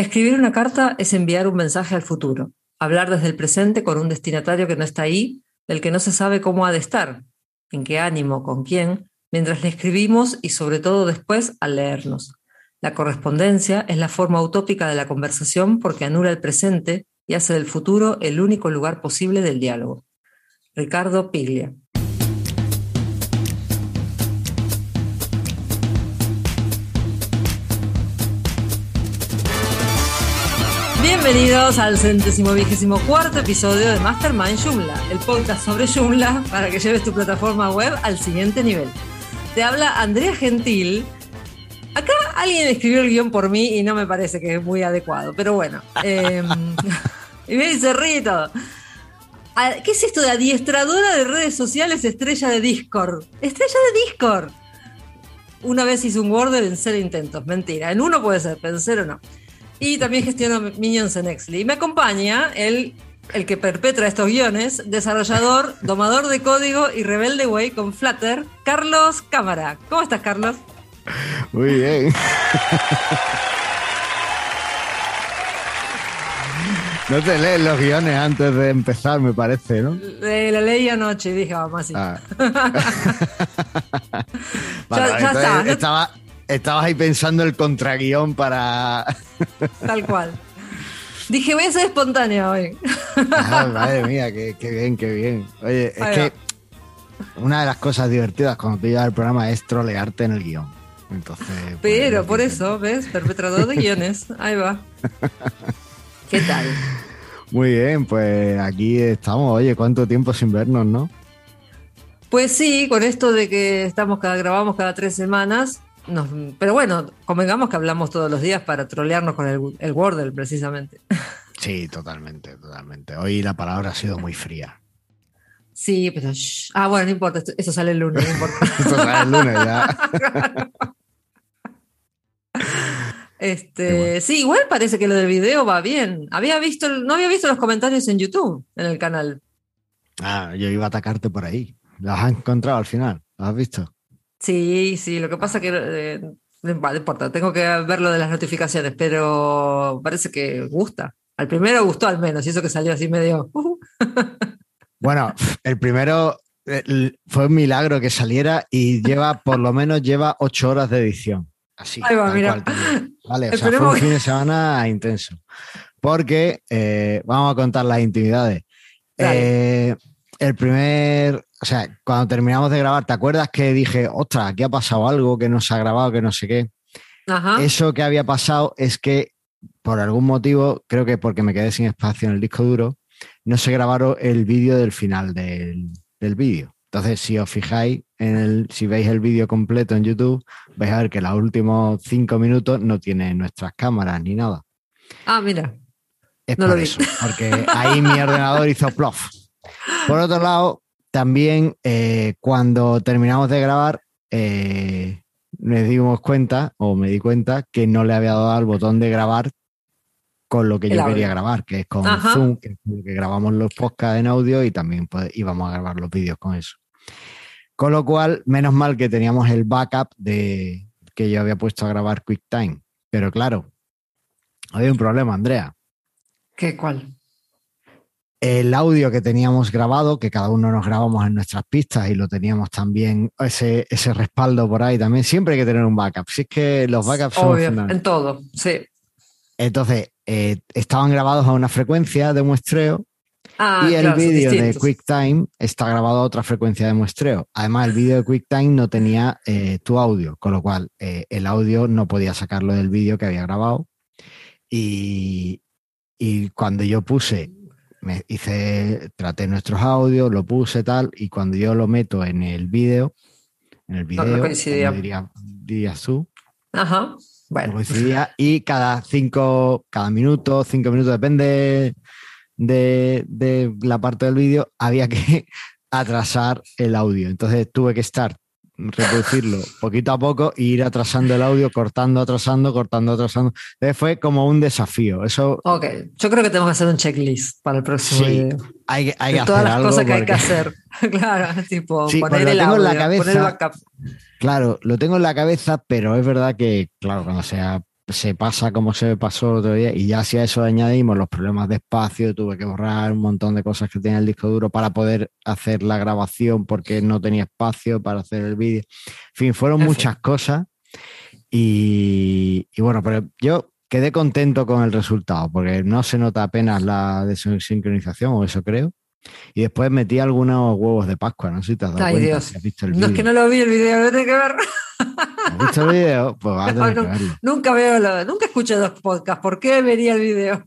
Escribir una carta es enviar un mensaje al futuro, hablar desde el presente con un destinatario que no está ahí, del que no se sabe cómo ha de estar, en qué ánimo, con quién, mientras le escribimos y sobre todo después al leernos. La correspondencia es la forma utópica de la conversación porque anula el presente y hace del futuro el único lugar posible del diálogo. Ricardo Piglia. Bienvenidos al centésimo vigésimo cuarto episodio de Mastermind Joomla, el podcast sobre Joomla para que lleves tu plataforma web al siguiente nivel. Te habla Andrea Gentil. Acá alguien escribió el guion por mí y no me parece que es muy adecuado, pero bueno. Eh, y me dice, Rito, ¿qué es esto de adiestradora de redes sociales estrella de Discord? Estrella de Discord. Una vez hice un Word en cero intentos, mentira. En uno puede ser, pero en cero no y también gestiono Minions en Exli. Y me acompaña el, el que perpetra estos guiones, desarrollador, domador de código y rebelde güey con Flutter, Carlos Cámara. ¿Cómo estás, Carlos? Muy bien. No te lees los guiones antes de empezar, me parece, ¿no? la leí anoche y dije, vamos así. Ah. ya, está. Estaba, Estabas ahí pensando el contraguión para. Tal cual. Dije, voy a ser espontánea hoy. Ah, madre mía, qué, bien, qué bien. Oye, es que una de las cosas divertidas cuando te llevas el programa es trolearte en el guion. Entonces. Pues, Pero por eso, ¿ves? Perpetrador de guiones. Ahí va. ¿Qué tal? Muy bien, pues aquí estamos. Oye, ¿cuánto tiempo sin vernos, no? Pues sí, con esto de que estamos cada, grabamos cada tres semanas, pero bueno, convengamos que hablamos todos los días para trolearnos con el, el Wordle, precisamente. Sí, totalmente, totalmente. Hoy la palabra ha sido muy fría. Sí, pero. Ah, bueno, no importa, eso sale el lunes, no importa. eso sale el lunes ya. Este, sí, igual parece que lo del video va bien. Había visto, no había visto los comentarios en YouTube, en el canal. Ah, yo iba a atacarte por ahí. ¿Los has encontrado al final? ¿Los has visto? Sí, sí, lo que pasa que eh, no importa, tengo que ver lo de las notificaciones, pero parece que gusta. Al primero gustó al menos, y eso que salió así medio. Uh. bueno, el primero fue un milagro que saliera y lleva, por lo menos, lleva ocho horas de edición. Así. Ahí va, mira. vale, o sea, fue un fin de semana intenso. Porque eh, vamos a contar las intimidades. Eh, el primer, o sea, cuando terminamos de grabar, ¿te acuerdas que dije, ostras, aquí ha pasado algo que no se ha grabado, que no sé qué? Eso que había pasado es que, por algún motivo, creo que porque me quedé sin espacio en el disco duro, no se grabaron el vídeo del final del, vídeo. Entonces, si os fijáis, en el, si veis el vídeo completo en YouTube, vais a ver que los últimos cinco minutos no tiene nuestras cámaras ni nada. Ah, mira. Es por eso, porque ahí mi ordenador hizo plof. Por otro lado, también eh, cuando terminamos de grabar, eh, nos dimos cuenta, o me di cuenta, que no le había dado al botón de grabar con lo que yo quería grabar, que es con Zoom, que es lo que grabamos los podcasts en audio y también pues, íbamos a grabar los vídeos con eso. Con lo cual, menos mal que teníamos el backup de que yo había puesto a grabar QuickTime. Pero claro, había un problema, Andrea. ¿Qué cuál? El audio que teníamos grabado, que cada uno nos grabamos en nuestras pistas y lo teníamos también, ese, ese respaldo por ahí también. Siempre hay que tener un backup. Si es que los backups son. en todo, sí. Entonces, eh, estaban grabados a una frecuencia de muestreo ah, y el vídeo de QuickTime está grabado a otra frecuencia de muestreo. Además, el vídeo de QuickTime no tenía eh, tu audio, con lo cual eh, el audio no podía sacarlo del vídeo que había grabado. Y, y cuando yo puse me hice, traté nuestros audios, lo puse tal, y cuando yo lo meto en el vídeo, en el vídeo, no, diría, diría su, Ajá, bueno. y cada cinco, cada minuto, cinco minutos, depende de, de la parte del vídeo, había que atrasar el audio. Entonces tuve que estar reproducirlo poquito a poco e ir atrasando el audio, cortando, atrasando, cortando, atrasando. Entonces fue como un desafío. Eso. Ok, yo creo que tenemos que hacer un checklist para el próximo sí, Hay, hay que todas las cosas que hay que hacer. claro, tipo poner el audio, en la cabeza, Claro, lo tengo en la cabeza, pero es verdad que, claro, cuando sea se pasa como se pasó el otro día y ya si a eso añadimos los problemas de espacio, tuve que borrar un montón de cosas que tenía el disco duro para poder hacer la grabación porque no tenía espacio para hacer el vídeo. En fin, fueron muchas cosas y, bueno, pero yo quedé contento con el resultado porque no se nota apenas la desincronización o eso creo. Y después metí algunos huevos de Pascua, no sé si te has dado Ay, Dios. no es que no lo vi el video, no tengo que ver. ¿Has visto el video? Pues vas a tener que verlo. Nunca veo, nunca escucho dos podcasts. ¿Por qué vería el video?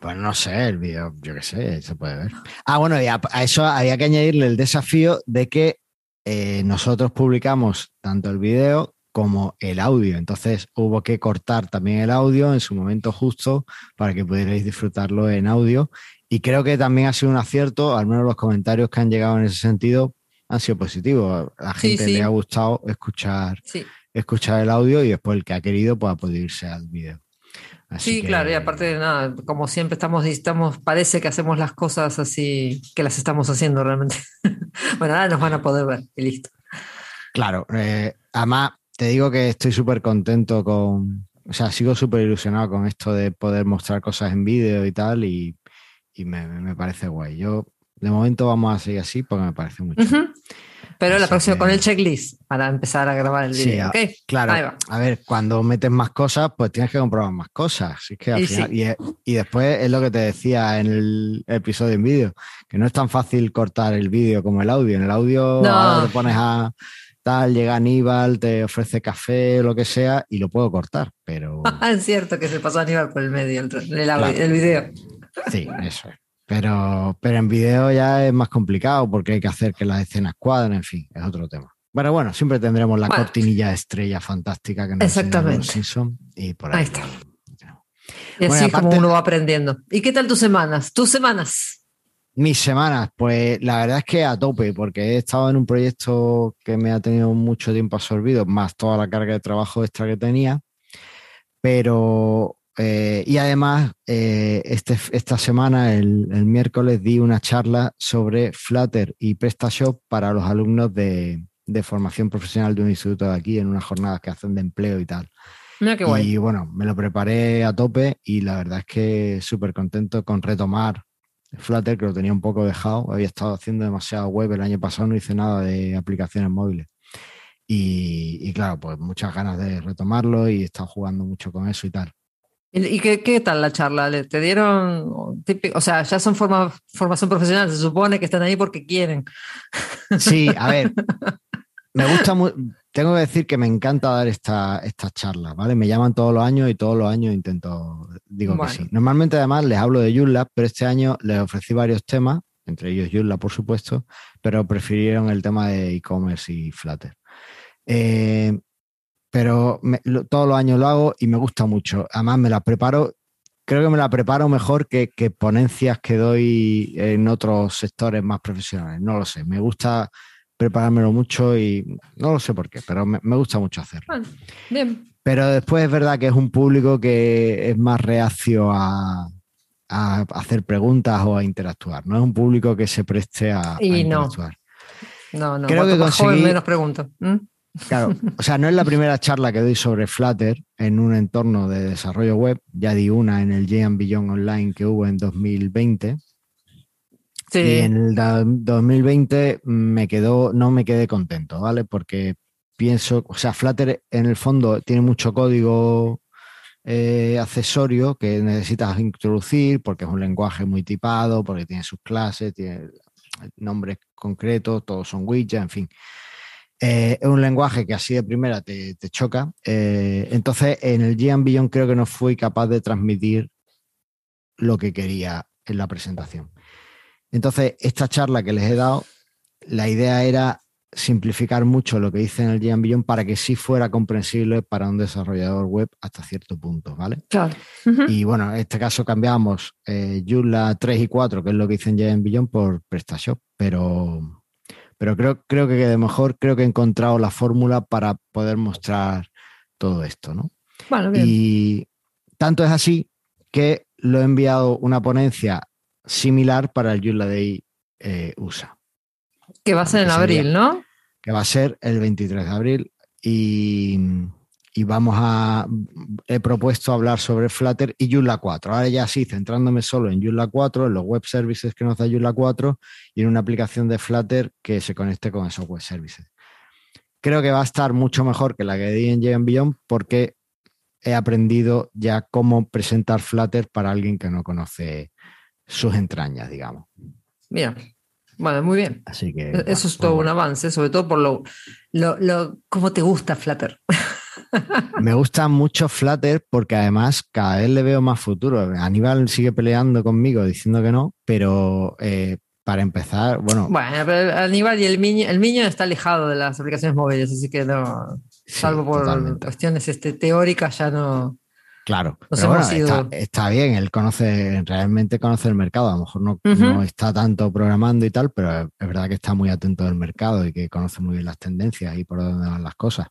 Pues no sé, el video, yo qué sé, se puede ver. Ah, bueno, y a, eso había que añadirle el desafío de que eh, nosotros publicamos tanto el video como el audio. Entonces hubo que cortar también el audio en su momento justo para que pudierais disfrutarlo en audio y creo que también ha sido un acierto, al menos los comentarios que han llegado en ese sentido han sido positivos. A la gente le ha gustado escuchar, escuchar el audio y después el que ha querido pues, ha podido irse al video. sí, claro, y aparte de nada, como siempre estamos, estamos, parece que hacemos las cosas así, que las estamos haciendo realmente. bueno, ahora nos van a poder ver y listo. Claro, eh, además te digo que estoy súper contento con, o sea, sigo súper ilusionado con esto de poder mostrar cosas en vídeo y tal, y y me, parece guay. Yo, de momento, vamos a seguir así porque me parece mucho. Pero la próxima con el checklist para empezar a grabar el vídeo. Claro. A ver, cuando metes más cosas, pues tienes que comprobar más cosas. que al y, final, y, después es lo que te decía en el episodio en vídeo, que no es tan fácil cortar el vídeo como el audio. En el audio te pones a tal, llega Aníbal, te ofrece café o lo que sea y lo puedo cortar, pero... es cierto que se pasó Aníbal por el medio, el, el vídeo. Sí, eso es. Pero, pero en video ya es más complicado porque hay que hacer que las escenas cuadren, en fin, es otro tema. Pero bueno, siempre tendremos la cortinilla estrella fantástica que nos Exactamente. Simpson y por ahí. está. Y así como uno va aprendiendo. ¿Y qué tal tus semanas? ¿Tus semanas? Mis semanas, pues la verdad es que a tope, porque he estado en un proyecto que me ha tenido mucho tiempo absorbido, más toda la carga de trabajo extra que tenía. Pero eh, y además, eh, este, esta semana, el, miércoles, di una charla sobre Flutter y PrestaShop para los alumnos de, formación profesional de un instituto de aquí, en unas jornadas que hacen de empleo y tal. Mira qué guay. Y bueno, me lo preparé a tope y la verdad es que súper contento con retomar Flutter, que lo tenía un poco dejado. Había estado haciendo demasiado web el año pasado, no hice nada de aplicaciones móviles. Y, y claro, pues muchas ganas de retomarlo y he estado jugando mucho con eso y tal. ¿Y qué, tal la charla? ¿Te dieron, o sea, ya son formación profesional, se supone que están ahí porque quieren? Sí, a ver, me gusta tengo que decir que me encanta dar estas esta charlas, ¿vale? Me llaman todos los años y todos los años intento, digo que sí. Normalmente además les hablo de Joomla, pero este año les ofrecí varios temas, entre ellos Joomla, por supuesto, pero prefirieron el tema de e-commerce y Flutter. Eh, pero todos los años lo hago y me gusta mucho. Además, me la preparo, creo que me la preparo mejor que, ponencias que doy en otros sectores más profesionales. No lo sé, me gusta preparármelo mucho y no lo sé por qué, pero me, gusta mucho hacerlo. bien. Pero después es verdad que es un público que es más reacio a, hacer preguntas o a interactuar. No es un público que se preste a, interactuar. No, no, creo que conseguí... menos preguntas. Claro, o sea, no es la primera charla que doy sobre Flutter en un entorno de desarrollo web. Ya di una en el Jean Beyond Online que hubo en 2020. Sí. Y en el 2020 me quedó, no me quedé contento, ¿vale? Porque pienso, o sea, Flutter en el fondo tiene mucho código eh, accesorio que necesitas introducir porque es un lenguaje muy tipado, porque tiene sus clases, tiene nombres concretos, todos son widgets, en fin. Eh, es un lenguaje que así de primera te, choca. Eh, entonces, en el Gian Beyond creo que no fui capaz de transmitir lo que quería en la presentación. Entonces, esta charla que les he dado, la idea era simplificar mucho lo que hice en el Gian Beyond para que sí fuera comprensible para un desarrollador web hasta cierto punto, ¿vale? Claro. Y bueno, en este caso cambiamos eh, Joomla 3 y 4, que es lo que hice en Gian Beyond, por PrestaShop, pero pero creo, creo que de mejor, creo que he encontrado la fórmula para poder mostrar todo esto, ¿no? Y tanto es así que lo he enviado una ponencia similar para el Joomla Day eh, USA. Que va a ser en abril, ¿no? Que va a ser el 23 de abril. Y, y vamos a, he propuesto hablar sobre Flutter y Joomla 4. Ahora ya sí, centrándome solo en Joomla 4, en los web services que nos da Joomla 4 y en una aplicación de Flutter que se conecte con esos web services. Creo que va a estar mucho mejor que la que di en Jam Beyond porque he aprendido ya cómo presentar Flutter para alguien que no conoce sus entrañas, digamos. Mira, bueno, muy bien. Así que, e-, Eso es todo un avance, sobre todo por lo, lo, lo cómo te gusta Flutter. Me gusta mucho Flutter porque además cada vez le veo más futuro. Aníbal sigue peleando conmigo diciendo que no, pero eh, para empezar, bueno. Bueno, pero Aníbal y el niño, el niño está alejado de las aplicaciones móviles, así que no, salvo por cuestiones este, teóricas, ya no. Claro, pero bueno, está, bien, él conoce, realmente conoce el mercado, a lo mejor no, no, está tanto programando y tal, pero es verdad que está muy atento del mercado y que conoce muy bien las tendencias y por dónde van las cosas.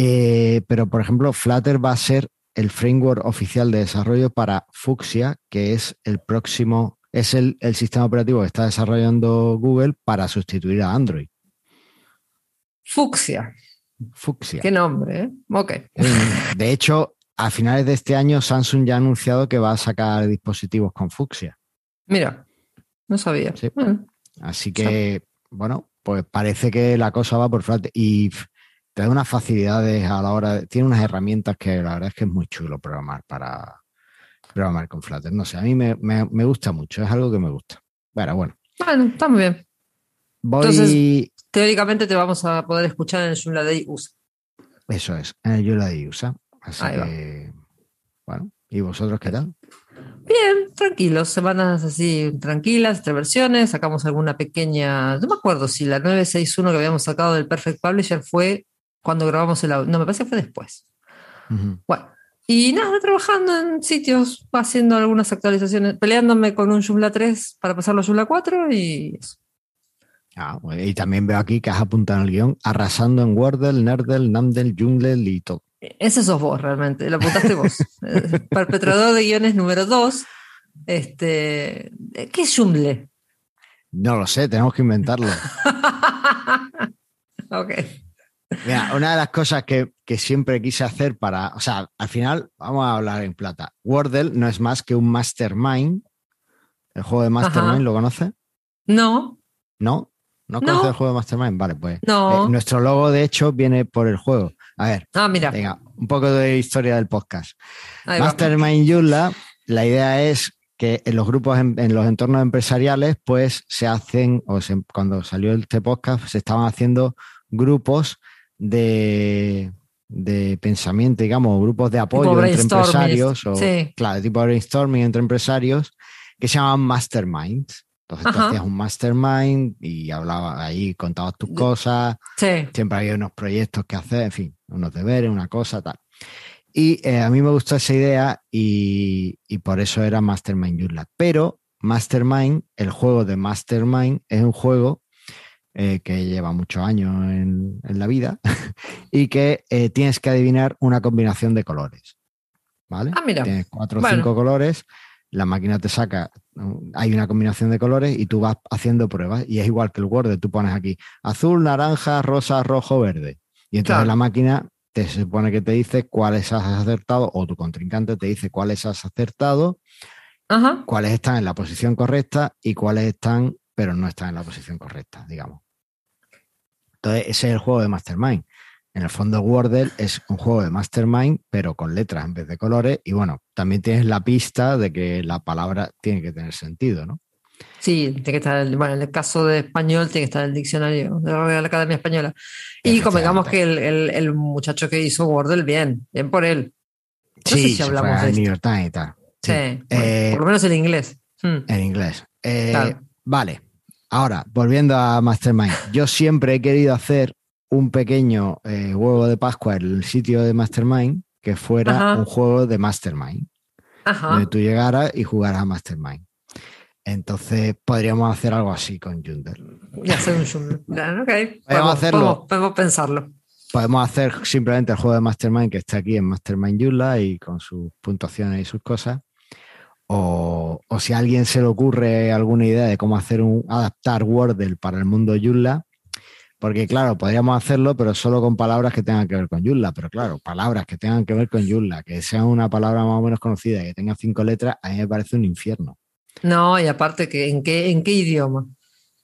Eh, pero, por ejemplo, Flutter va a ser el framework oficial de desarrollo para Fuchsia, que es el próximo, es el, sistema operativo que está desarrollando Google para sustituir a Android. Fuchsia. Fuchsia. Qué nombre, ¿eh? Ok. De hecho, a finales de este año, Samsung ya ha anunciado que va a sacar dispositivos con Fuchsia. Mira, no sabía. Así que, bueno, pues parece que la cosa va por Flutter. Y te da unas facilidades a la hora, tiene unas herramientas que la verdad es que es muy chulo programar para programar con Flutter. No sé, a mí me, gusta mucho, es algo que me gusta. Bueno, bueno. Bueno, está muy bien. Entonces, teóricamente te vamos a poder escuchar en el Joomla Day USA. Eso es, en el Joomla Day USA. Así que, bueno, ¿y vosotros qué tal? Bien, tranquilos, semanas así tranquilas, tres versiones, sacamos alguna pequeña, no me acuerdo si la 961 que habíamos sacado del Perfect Publisher fue cuando grabamos el audio. No, me parece que fue después. Bueno, y nada, trabajando en sitios, haciendo algunas actualizaciones, peleándome con un Joomla 3 para pasarlo a Joomla 4 y eso. Ah, y también veo aquí que has apuntado en el guion, arrasando en Wordle, Nerdle, Namdel, Joomla y todo. Ese sos vos realmente, lo apuntaste vos. Eh, perpetrador de guiones número 2. Este, ¿Qué es Joomla? No lo sé, tenemos que inventarlo. ok. Mira, una de las cosas que, siempre quise hacer para, o sea, al final vamos a hablar en plata. Wordle no es más que un mastermind. El juego de Mastermind, ¿lo conoce? No. ¿No? ¿No conoce el juego de Mastermind? Vale, pues no. Eh, nuestro logo, de hecho, viene por el juego. A ver, ah, mira. venga, un poco de historia del podcast. Mastermind Yula, la idea es que en los grupos, en, los entornos empresariales, pues se hacen, o cuando salió este podcast, se estaban haciendo grupos de, pensamiento, digamos, grupos de apoyo entre empresarios, o, claro, tipo brainstorming entre empresarios, que se llaman masterminds. Entonces tú hacías un mastermind y hablabas ahí, contabas tus cosas. Siempre había unos proyectos que hacer, en fin, unos deberes, una cosa, tal. Y eh, a mí me gustó esa idea y, por eso era Mastermind Joomla. Pero Mastermind, el juego de Mastermind, es un juego eh, que lleva muchos años en, la vida y que eh, tienes que adivinar una combinación de colores. ¿Vale? Ah, mira. Tienes cuatro o cinco colores, la máquina te saca, hay una combinación de colores y tú vas haciendo pruebas. Y es igual que el Word, tú pones aquí azul, naranja, rosa, rojo, verde. Y entonces la máquina te supone que te dice cuáles has acertado o tu contrincante te dice cuáles has acertado, cuáles están en la posición correcta y cuáles están, pero no están en la posición correcta, digamos. Entonces, ese es el juego de Mastermind. En el fondo, Wordle es un juego de Mastermind, pero con letras en vez de colores. Y bueno, también tienes la pista de que la palabra tiene que tener sentido, ¿no? Sí, tiene que estar, bueno, en el caso de español tiene que estar el diccionario de la Academia Española. Y convengamos que el, muchacho que hizo Wordle, bien, bien por él. No sí, sé si hablamos de New York Times y tal. Sí, eh, por lo menos en inglés. Hmm. En inglés. Eh, vale, Ahora, volviendo a Mastermind, yo siempre he querido hacer un pequeño eh, huevo de Pascua en el sitio de Mastermind que fuera un juego de Mastermind. Donde tú llegaras y jugaras a Mastermind. Entonces podríamos hacer algo así con Joomla. Y hacer un Joomla. Ok. Podemos, hacerlo. Podemos, pensarlo. Podemos hacer simplemente el juego de Mastermind que está aquí en Mastermind Joomla y con sus puntuaciones y sus cosas. O, si a alguien se le ocurre alguna idea de cómo hacer un adaptar Wordle para el mundo Joomla, Porque, claro, podríamos hacerlo, pero solo con palabras que tengan que ver con Joomla. Pero, claro, palabras que tengan que ver con Joomla, que sean una palabra más o menos conocida, que tenga cinco letras, a mí me parece un infierno. No, y aparte, que ¿en qué, en qué idioma?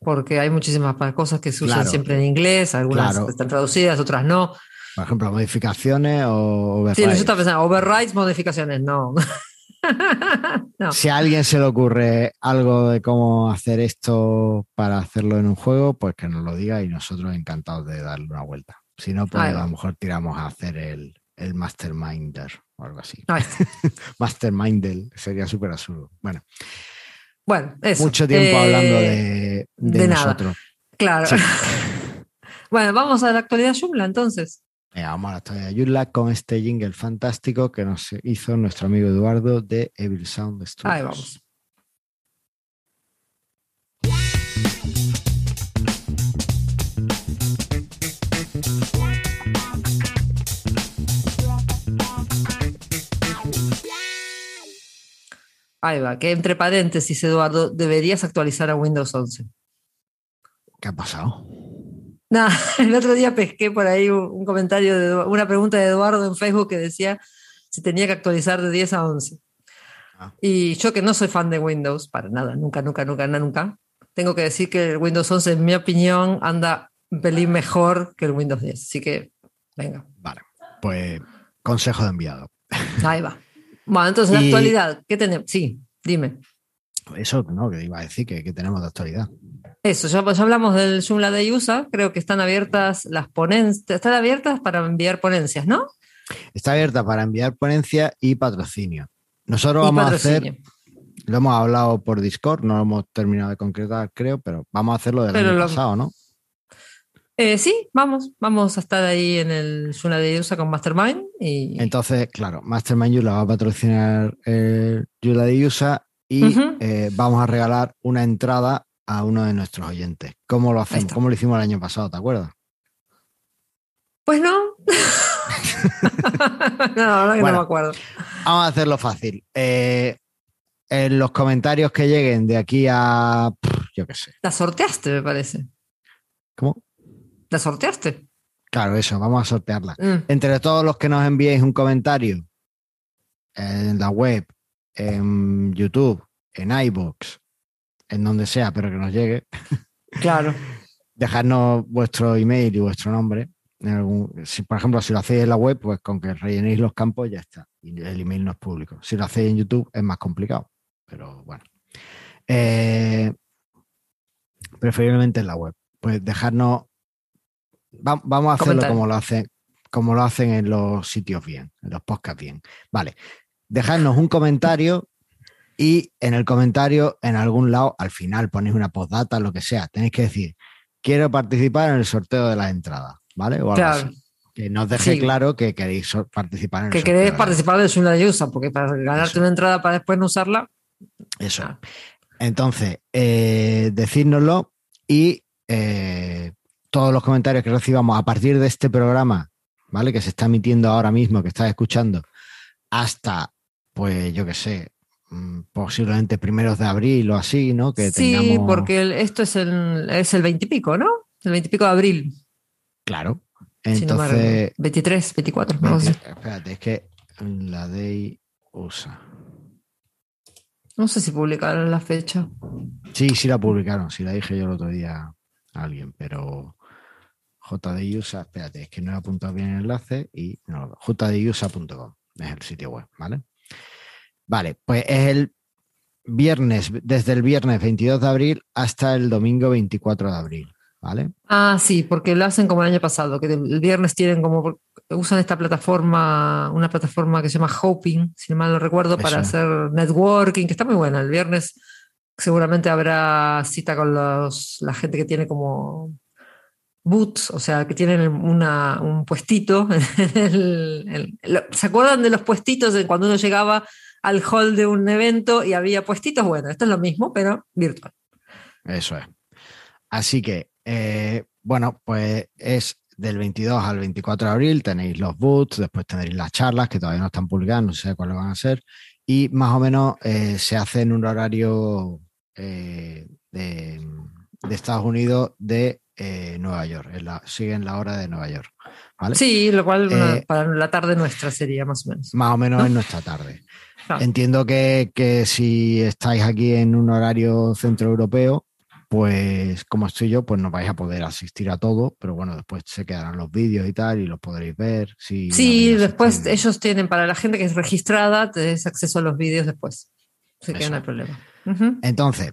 Porque hay muchísimas cosas que se usan siempre en inglés, algunas están traducidas, otras no. Por ejemplo, modificaciones o overrides. Sí, yo estaba pensando, overrides, modificaciones, no. Si a alguien se le ocurre algo de cómo hacer esto para hacerlo en un juego, pues que nos lo diga y nosotros encantados de darle una vuelta. Si no, pues a lo mejor tiramos a hacer el, el Masterminder o algo así. Masterminder sería súper absurdo. Bueno. Bueno, Mucho tiempo hablando de, de, nosotros. Claro. bueno, vamos a la actualidad Joomla entonces. Vamos a la actualidad Joomla con este jingle fantástico que nos hizo nuestro amigo Eduardo de Evil Sound Studios. Ahí vamos. Ahí va, que entre paréntesis, Eduardo, deberías actualizar a Windows 11. ¿Qué ha pasado? Nada, el otro día pesqué por ahí un, comentario, de, una pregunta de Eduardo en Facebook que decía si tenía que actualizar de 10 a 11. Ah. Y yo que no soy fan de Windows, para nada, nunca, nunca, nunca, nunca, tengo que decir que el Windows 11, en mi opinión, anda un pelín mejor que el Windows 10. Así que, venga. Vale, pues consejo de enviado. Ahí va. Bueno, entonces, la actualidad, ¿qué tenemos? Sí, dime. Eso, no, que iba a decir que, tenemos de actualidad. Eso, ya, pues hablamos del Joomla de USA, creo que están abiertas las ponencias, están abiertas para enviar ponencias, ¿no? Está abierta para enviar ponencias y patrocinio. Nosotros vamos a hacer, lo hemos hablado por Discord, no lo hemos terminado de concretar, creo, pero vamos a hacerlo del año pasado, ¿no? Eh, sí, vamos, vamos a estar ahí en el Zona de Yusa con Mastermind. Y... Entonces, claro, Mastermind Yula va a patrocinar el Yula de Yusa y eh, vamos a regalar una entrada a uno de nuestros oyentes. ¿Cómo lo hacemos? ¿Cómo lo hicimos el año pasado? ¿Te acuerdas? Pues no. no, la verdad que no me acuerdo. Vamos a hacerlo fácil. Eh, en los comentarios que lleguen de aquí a. Yo qué sé. La sorteaste, me parece. ¿Cómo? ¿La sorteaste? Claro, eso, vamos a sortearla. Mm. Entre todos los que nos enviéis un comentario en la web, en YouTube, en iBox, en donde sea, pero que nos llegue. Claro. Dejadnos vuestro email y vuestro nombre. si, por ejemplo, si lo hacéis en la web, pues con que rellenéis los campos ya está. Y el email no es público. Si lo hacéis en YouTube es más complicado. Pero bueno. Eh, preferiblemente en la web. Pues dejarnos vamos a hacerlo como lo, hacen, como lo hacen en los sitios bien, en los podcasts bien. Vale, dejadnos un comentario y en el comentario, en algún lado, al final ponéis una postdata, lo que sea. Tenéis que decir, quiero participar en el sorteo de las entradas, ¿vale? O claro. Que nos deje claro que queréis participar en el Que queréis participar de una de usa, porque para ganarte una entrada para después no usarla. Eso. Ah. Entonces, eh, decírnoslo y eh, todos los comentarios que recibamos a partir de este programa, ¿vale? Que se está emitiendo ahora mismo, que estás escuchando, hasta, pues yo qué sé, posiblemente primeros de abril o así, ¿no? Que sí, porque esto es el, es el 20 y pico, ¿no? El 20 y pico de abril. Claro. Entonces. 23, 24, no sé. Espérate, es que la DEI usa. No sé si publicaron la fecha. Sí, sí la publicaron, sí la dije yo el otro día a alguien, pero JDUSA, espérate, es que no he apuntado bien el enlace y no, jdusa.com es el sitio web, ¿vale? Vale, pues es el viernes, desde el viernes 22 de abril hasta el domingo 24 de abril, ¿vale? Ah, sí, porque lo hacen como el año pasado, que el viernes tienen como, usan esta plataforma, una plataforma que se llama Hoping, si no mal lo recuerdo, para hacer networking, que está muy buena. El viernes seguramente habrá cita con los, la gente que tiene como boots, o sea, que tienen un puestito. ¿Se acuerdan de los puestitos de cuando uno llegaba al hall de un evento y había puestitos? Bueno, esto es lo mismo, pero virtual. Eso es. Así que, eh, bueno, pues es del 22 al 24 de abril, tenéis los boots, después tenéis las charlas que todavía no están publicadas, no sé cuáles van a ser, y más o menos eh, se hace en un horario eh, de, de Estados Unidos de eh, Nueva York, siguen la hora de Nueva York. Sí, lo cual para la tarde nuestra sería más o menos. Más o menos en nuestra tarde. Entiendo que, que, si estáis aquí en un horario centroeuropeo, pues como estoy yo, pues no vais a poder asistir a todo, pero bueno, después se quedarán los vídeos y tal y los podréis ver. sí, después ellos tienen, para la gente que es registrada, tenéis acceso a los vídeos después. Así que no hay problema. Entonces,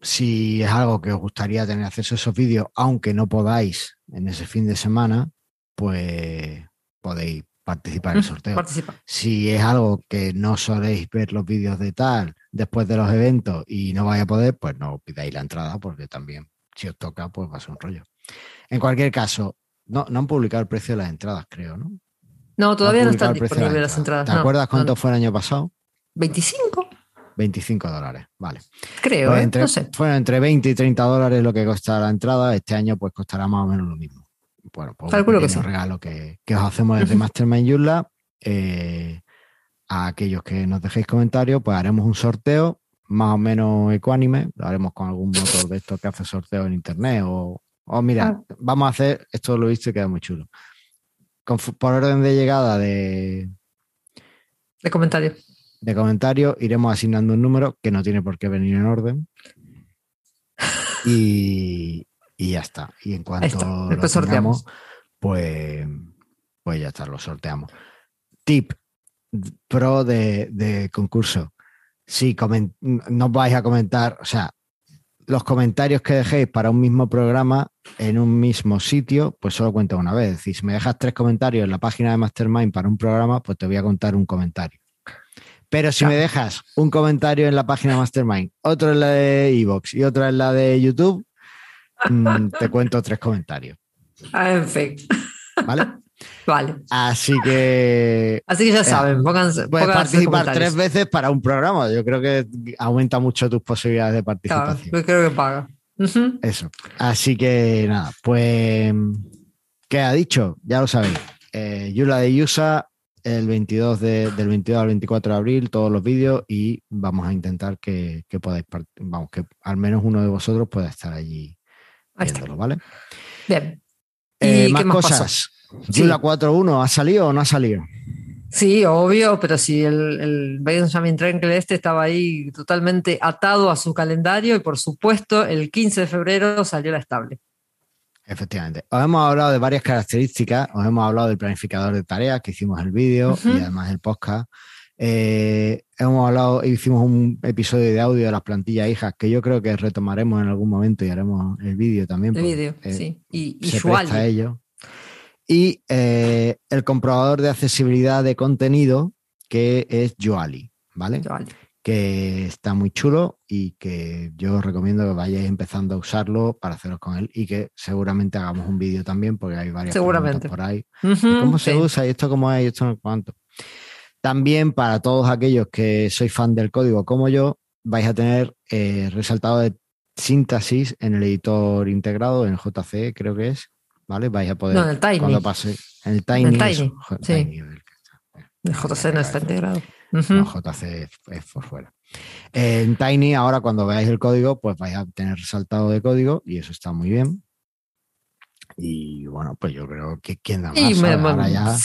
si es algo que os gustaría tener acceso a esos vídeos, aunque no podáis en ese fin de semana, pues podéis participar en el sorteo. Si es algo que no soléis ver los vídeos de tal después de los eventos y no vais a poder, pues no pidáis la entrada porque también si os toca, pues va a ser un rollo. En cualquier caso, no, no han publicado el precio de las entradas, creo, ¿no? No, todavía no, están disponibles las entradas. ¿Te acuerdas cuánto fue el año pasado? 25. 25 dólares, vale. Creo, pues ¿eh? no entre 20 y 30 dólares lo que cuesta la entrada. Este año pues costará más o menos lo mismo bueno, pues un que regalo que, os hacemos desde Mastermind Yula. Eh, a aquellos que nos dejéis comentarios, pues haremos un sorteo más o menos ecuánime, lo haremos con algún motor de estos que hace sorteo en internet o, mira, ah. vamos a hacer, esto lo he visto y queda muy chulo. por orden de llegada de... De comentarios. De comentarios iremos asignando un número que no tiene por qué venir en orden. Y, y ya está. Y en cuanto lo sorteamos, pues, pues ya está, lo sorteamos. Tip pro de, concurso. Si no vais a comentar, o sea, los comentarios que dejéis para un mismo programa en un mismo sitio, pues solo cuenta una vez. Si me dejas tres comentarios en la página de Mastermind para un programa, pues te voy a contar un comentario. Pero si me dejas un comentario en la página de Mastermind, otro en la de Evox y otro en la de YouTube, Mm, te cuento tres comentarios. En fin. ¿Vale? Vale. Así que. Así que ya eh, saben, pónganse. Puedes participar tres veces para un programa. Yo creo que aumenta mucho tus posibilidades de participación. yo creo que paga. Eso. Así que nada, pues. ¿Qué ha dicho? Ya lo sabéis. Eh, Yula de Yusa, el 22 del 22 al 24 de abril, todos los vídeos y vamos a intentar que, que podáis, vamos, que al menos uno de vosotros pueda estar allí ¿vale? Bien. Eh, más, cosas. ¿Yula 4.1 ha salido o no ha salido? Sí, obvio, pero si el, el Benjamin Trenkle este estaba ahí totalmente atado a su calendario y por supuesto el 15 de febrero salió la estable. Efectivamente. Os hemos hablado de varias características, os hemos hablado del planificador de tareas que hicimos el vídeo y además el podcast. Eh, hemos hablado, hicimos un episodio de audio de las plantillas hijas que yo creo que retomaremos en algún momento y haremos el vídeo también. El vídeo, eh, sí. Y, y se ello. Y eh, el comprobador de accesibilidad de contenido que es Joali, ¿vale? Que está muy chulo y que yo os recomiendo que vayáis empezando a usarlo para haceros con él y que seguramente hagamos un vídeo también porque hay varias seguramente. por ahí. ¿Cómo se usa y esto cómo es y esto no cuánto? También para todos aquellos que sois fan del código como yo, vais a tener eh, resaltado de síntesis en el editor integrado, en JC creo que es, ¿vale? Vais a poder, no, en el Tiny. cuando pase, en el Tiny. sí. el JC no está integrado. No, JC es por fuera. En Tiny, ahora cuando veáis el código, pues vais a tener resaltado de código y eso está muy bien. Y bueno, pues yo creo que quien da más. ya,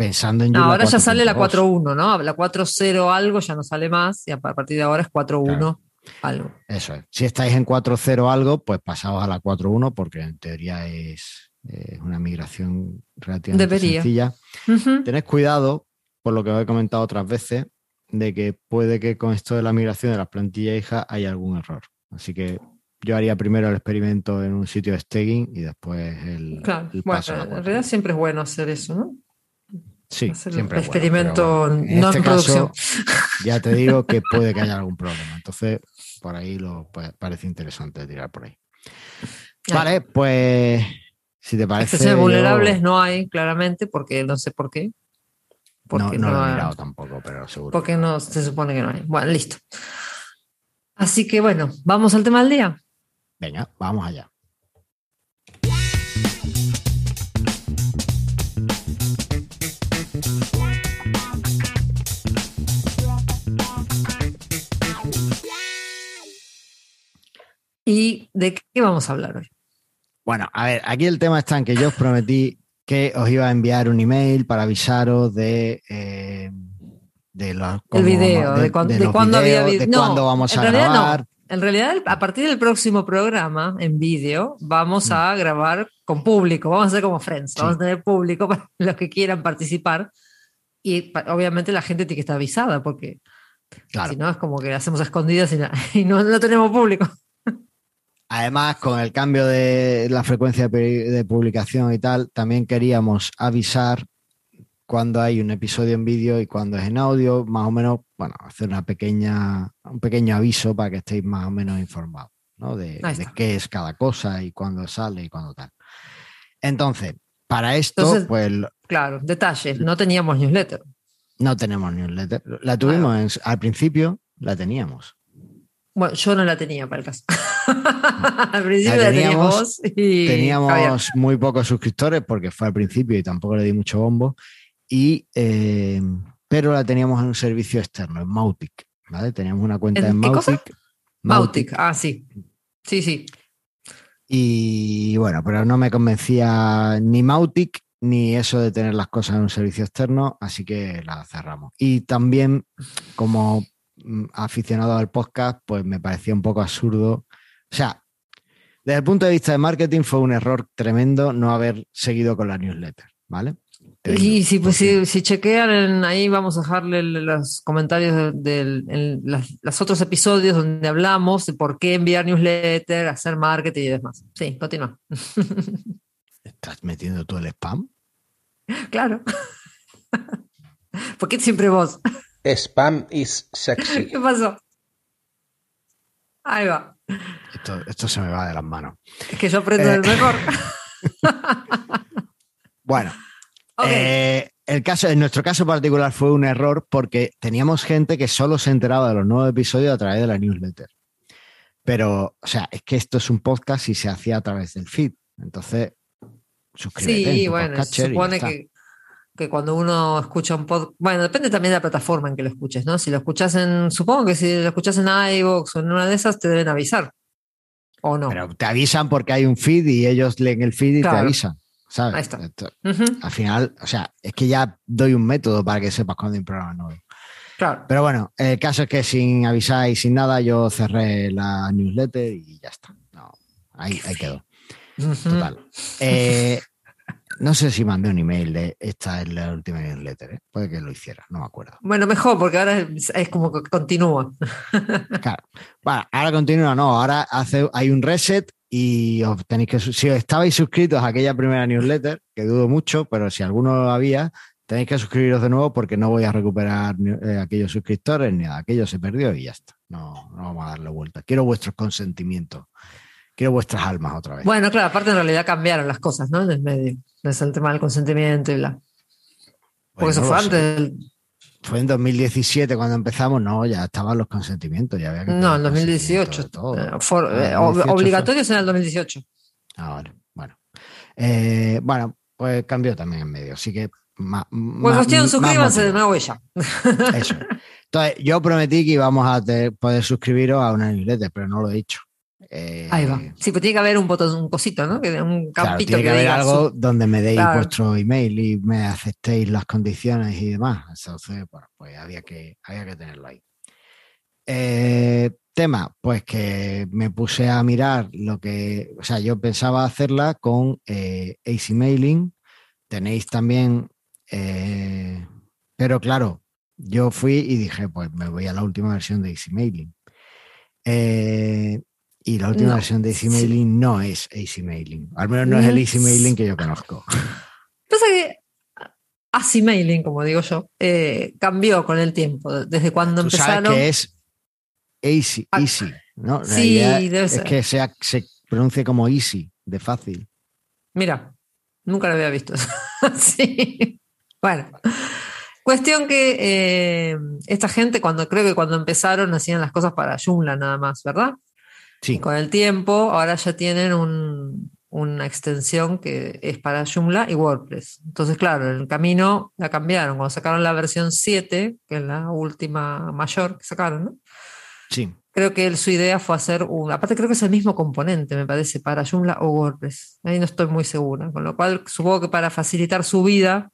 Pensando en Ahora ya sale la 4.1, ¿no? La 4.0 algo ya no sale más y a partir de ahora es 4.1 algo. Eso es. Si estáis en 4.0 algo, pues pasaos a la 4.1 porque en teoría es, una migración relativamente sencilla. Tened cuidado, por lo que os he comentado otras veces, de que puede que con esto de la migración de las plantillas hijas haya algún error. Así que yo haría primero el experimento en un sitio de staging y después el, claro. bueno, en realidad siempre es bueno hacer eso, ¿no? Sí, siempre. experimento no en, este producción. ya te digo que puede que haya algún problema. Entonces, por ahí lo parece interesante tirar por ahí. Vale, pues si te parece. vulnerables no hay, claramente, porque no sé por qué. Porque no, lo he mirado tampoco, pero seguro. Porque no se supone que no hay. Bueno, listo. Así que bueno, vamos al tema del día. Venga, vamos allá. ¿Y de qué vamos a hablar hoy? Bueno, a ver, aquí el tema está en que yo os prometí que os iba a enviar un email para avisaros de, eh, de los el video, de, cuándo había de cuándo vamos a grabar. En realidad, a partir del próximo programa en vídeo, vamos mm. a grabar con público, vamos a hacer como Friends, vamos a tener público para los que quieran participar. Y obviamente la gente tiene que estar avisada, porque si no es como que hacemos escondidas y, no, no, tenemos público. Además, con el cambio de la frecuencia de publicación y tal, también queríamos avisar cuando hay un episodio en vídeo y cuando es en audio, más o menos, bueno, hacer una pequeña, un pequeño aviso para que estéis más o menos informados, ¿no? De, qué es cada cosa y cuándo sale y cuándo tal. Entonces, para esto, pues... Claro, detalles, no teníamos newsletter. No tenemos newsletter. La tuvimos al principio, la teníamos. Bueno, yo no la tenía para el caso. al principio la teníamos, y teníamos muy pocos suscriptores porque fue al principio y tampoco le di mucho bombo y, eh, pero la teníamos en un servicio externo, en Mautic, ¿vale? Teníamos una cuenta en, Mautic. Mautic. ah, sí. Sí, sí. Y bueno, pero no me convencía ni Mautic ni eso de tener las cosas en un servicio externo, así que la cerramos. Y también, como aficionado al podcast, pues me parecía un poco absurdo. O sea, desde el punto de vista de marketing fue un error tremendo no haber seguido con la newsletter, ¿vale? Y si, pues, si, chequean ahí, vamos a dejarle los comentarios de, los otros episodios donde hablamos de por qué enviar newsletter, hacer marketing y demás. Sí, continúa. ¿Estás metiendo todo el spam? Claro. ¿Por qué siempre vos? Spam is sexy. ¿Qué pasó? Ahí va. Esto, se me va de las manos. Es que yo aprendo el mejor. bueno. Eh, el caso, en nuestro caso particular fue un error porque teníamos gente que solo se enteraba de los nuevos episodios a través de la newsletter. Pero, o sea, es que esto es un podcast y se hacía a través del feed. Entonces, suscríbete. Sí, bueno, se supone que, que, cuando uno escucha un podcast, bueno, depende también de la plataforma en que lo escuches, ¿no? Si lo escuchas en, supongo que si lo escuchas en iVoox o en una de esas, te deben avisar. ¿O no? Pero te avisan porque hay un feed y ellos leen el feed y te avisan. ¿sabes? Al final, o sea, es que ya doy un método para que sepas cuándo hay un programa nuevo. Claro. Pero bueno, el caso es que sin avisar y sin nada, yo cerré la newsletter y ya está. No, ahí, ahí quedó. Total. Eh, no sé si mandé un email de esta es la última newsletter, ¿eh? puede que lo hiciera, no me acuerdo. Bueno, mejor, porque ahora es, como que continúa. Claro. Bueno, ahora continúa, no, ahora hace, hay un reset y os tenéis que, si os estabais suscritos a aquella primera newsletter, que dudo mucho, pero si alguno lo había, tenéis que suscribiros de nuevo porque no voy a recuperar eh, aquellos suscriptores ni nada. Aquello se perdió y ya está. No, no vamos a darle vuelta. Quiero vuestros consentimientos. Quiero vuestras almas otra vez. Bueno, claro, aparte en realidad cambiaron las cosas, ¿no? En el medio. Es el tema del consentimiento y bla. Porque eso fue antes del, fue en 2017 cuando empezamos, no, ya estaban los consentimientos. Ya había no, en 2018. Todo. Eh, eh, obligatorios en el 2018. Ah, vale. Bueno. Eh, bueno, pues cambió también en medio. Así que. pues cuestión, suscríbanse de nuevo ya. Eso. Entonces, yo prometí que íbamos a poder suscribiros a una newsletter, pero no lo he Ahí va. Sí, pues tiene que haber un botón, un cosito, ¿no? Un campito tiene que, haber algo donde me deis vuestro email y me aceptéis las condiciones y demás. Entonces, bueno, pues había que, había que tenerlo ahí. Eh, tema, pues que me puse a mirar lo que, o sea, yo pensaba hacerla con eh, AC Mailing. Tenéis también, eh, pero claro, yo fui y dije, pues me voy a la última versión de AC Mailing. Eh, y la última versión de Easy Mailing no es Easy Mailing. Al menos no es el Easy Mailing que yo conozco. Pasa que Easy Mailing, como digo yo, eh, cambió con el tiempo. Desde cuando ¿Tú empezaron. Sabes que es Easy, ah, Easy, ¿no? sí, debe es que se, se pronuncia como Easy, de fácil. Mira, nunca lo había visto. sí. Bueno. Cuestión que eh, esta gente, cuando creo que cuando empezaron, hacían las cosas para Joomla nada más, ¿verdad? Con el tiempo, ahora ya tienen una extensión que es para Joomla y WordPress. Entonces, claro, en el camino la cambiaron. Cuando sacaron la versión 7, que es la última mayor que sacaron, Sí. Creo que su idea fue hacer un. Aparte, creo que es el mismo componente, me parece, para Joomla o WordPress. Ahí no estoy muy segura. Con lo cual, supongo que para facilitar su vida,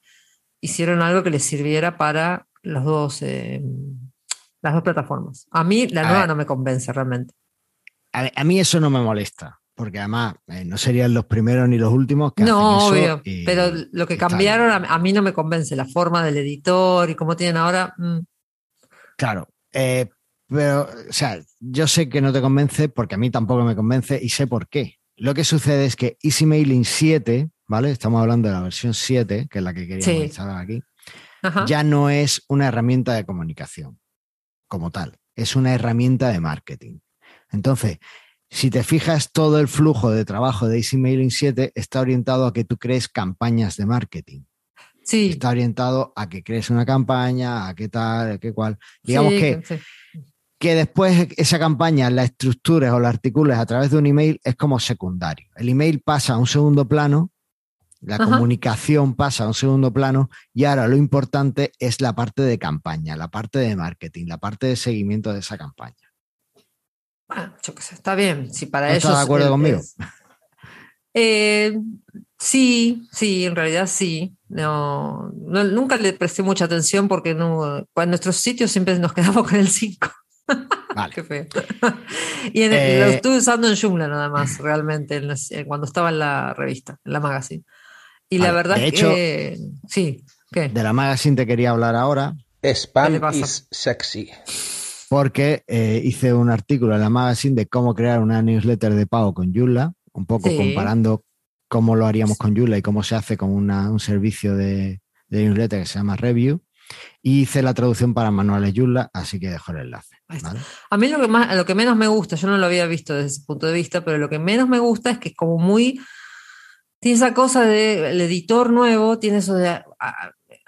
hicieron algo que les sirviera para los dos, eh, las dos plataformas. A mí, la nueva no me convence realmente. A, mí eso no me molesta porque además eh, no serían los primeros ni los últimos que no, obvio, pero lo que cambiaron a, mí no me convence, la forma del editor y cómo tienen ahora. Mm. Claro, eh, pero, o sea, yo sé que no te convence porque a mí tampoco me convence y sé por qué. Lo que sucede es que Easy Mailing 7, ¿vale? Estamos hablando de la versión 7, que es la que queríamos instalar aquí, ya no es una herramienta de comunicación como tal, es una herramienta de marketing. Entonces, si te fijas, todo el flujo de trabajo de Easy Mailing 7 está orientado a que tú crees campañas de marketing. Sí. Está orientado a que crees una campaña, a qué tal, a qué cual. Digamos que, que después esa campaña la estructuras o la articules a través de un email es como secundario. El email pasa a un segundo plano, la comunicación pasa a un segundo plano y ahora lo importante es la parte de campaña, la parte de marketing, la parte de seguimiento de esa campaña. Bueno, yo qué sé, está bien. Si para ellos. ¿Estás de acuerdo conmigo? Eh, sí, sí, en realidad sí. No, nunca le presté mucha atención porque no, en nuestros sitios siempre nos quedamos con el 5. Vale. Qué feo. y lo eh, estuve usando en Joomla nada más, realmente, cuando estaba en la revista, en la magazine. Y la verdad es que. Sí, ¿qué? De la magazine te quería hablar ahora. Spam is sexy porque eh, hice un artículo en la magazine de cómo crear una newsletter de pago con Joomla, un poco comparando cómo lo haríamos con Joomla y cómo se hace con un servicio de, newsletter que se llama Review. Y hice la traducción para manuales Joomla, así que dejo el enlace. A mí lo que, más, lo que menos me gusta, yo no lo había visto desde ese punto de vista, pero lo que menos me gusta es que es como muy... Tiene esa cosa del editor nuevo, tiene eso de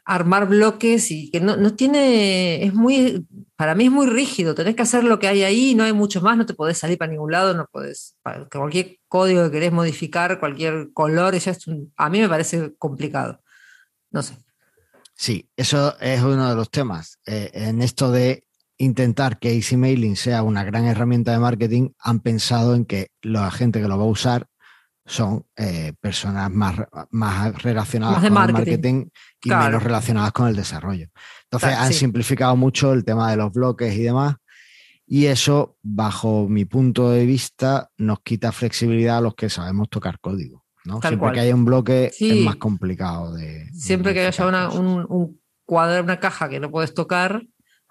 armar bloques y que no, no tiene, es muy para mí es muy rígido, tenés que hacer lo que hay ahí, no hay mucho más, no te podés salir para ningún lado, no podés, cualquier código que querés modificar, cualquier color, ya es a mí me parece complicado. No sé. Sí, eso es uno de los temas. Eh, en esto de intentar que Easy Mailing sea una gran herramienta de marketing, han pensado en que la gente que lo va a usar son eh, personas más, más relacionadas con el marketing y menos relacionadas con el desarrollo. Entonces han simplificado mucho el tema de los bloques y demás. Y eso, bajo mi punto de vista, nos quita flexibilidad a los que sabemos tocar código. ¿no? Siempre que haya un bloque es más complicado de. Siempre que haya una, un, un cuadro, una caja que no puedes tocar,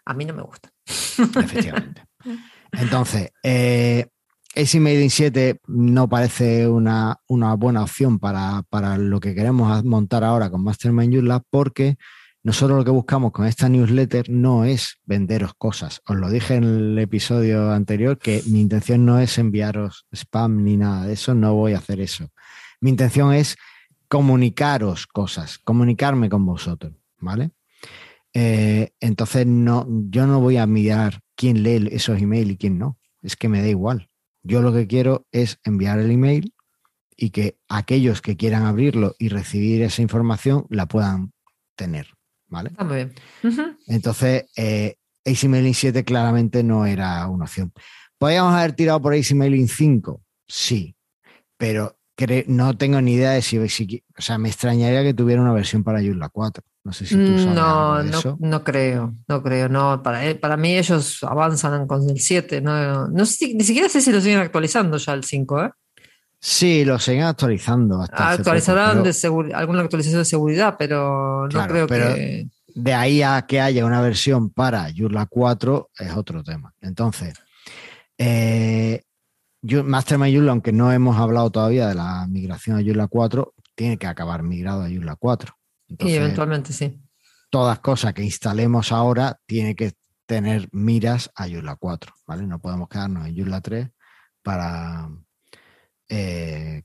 a mí no me gusta. Efectivamente. Entonces, eh, AC Made 7 no parece una, buena opción para, lo que queremos montar ahora con Mastermind Joomla porque nosotros lo que buscamos con esta newsletter no es venderos cosas. Os lo dije en el episodio anterior que mi intención no es enviaros spam ni nada de eso, no voy a hacer eso. Mi intención es comunicaros cosas, comunicarme con vosotros, ¿vale? Eh, entonces no, yo no voy a mirar quién lee esos emails y quién no. Es que me da igual. Yo lo que quiero es enviar el email y que aquellos que quieran abrirlo y recibir esa información la puedan tener. ¿Vale? Está muy bien. Entonces, eh, AC Mailing 7 claramente no era una opción. ¿Podríamos haber tirado por AC Mailing 5? Sí, pero no tengo ni idea de si, O sea, me extrañaría que tuviera una versión para Joomla 4. No sé si tú sabes no, no, no creo, no creo, no. Para, eh, para mí ellos avanzan con el 7. No, no sé, ni siquiera sé si lo siguen actualizando ya el 5, ¿eh? Sí, lo siguen actualizando. Actualizarán alguna actualización de seguridad, pero no creo que. De ahí a que haya una versión para Joomla 4 es otro tema. Entonces, eh, Mastermind Joomla, aunque no hemos hablado todavía de la migración a Joomla 4, tiene que acabar migrado a Joomla 4 y eventualmente sí. Todas cosas que instalemos ahora tiene que tener miras a Joomla 4, ¿vale? No podemos quedarnos en Joomla 3 para eh,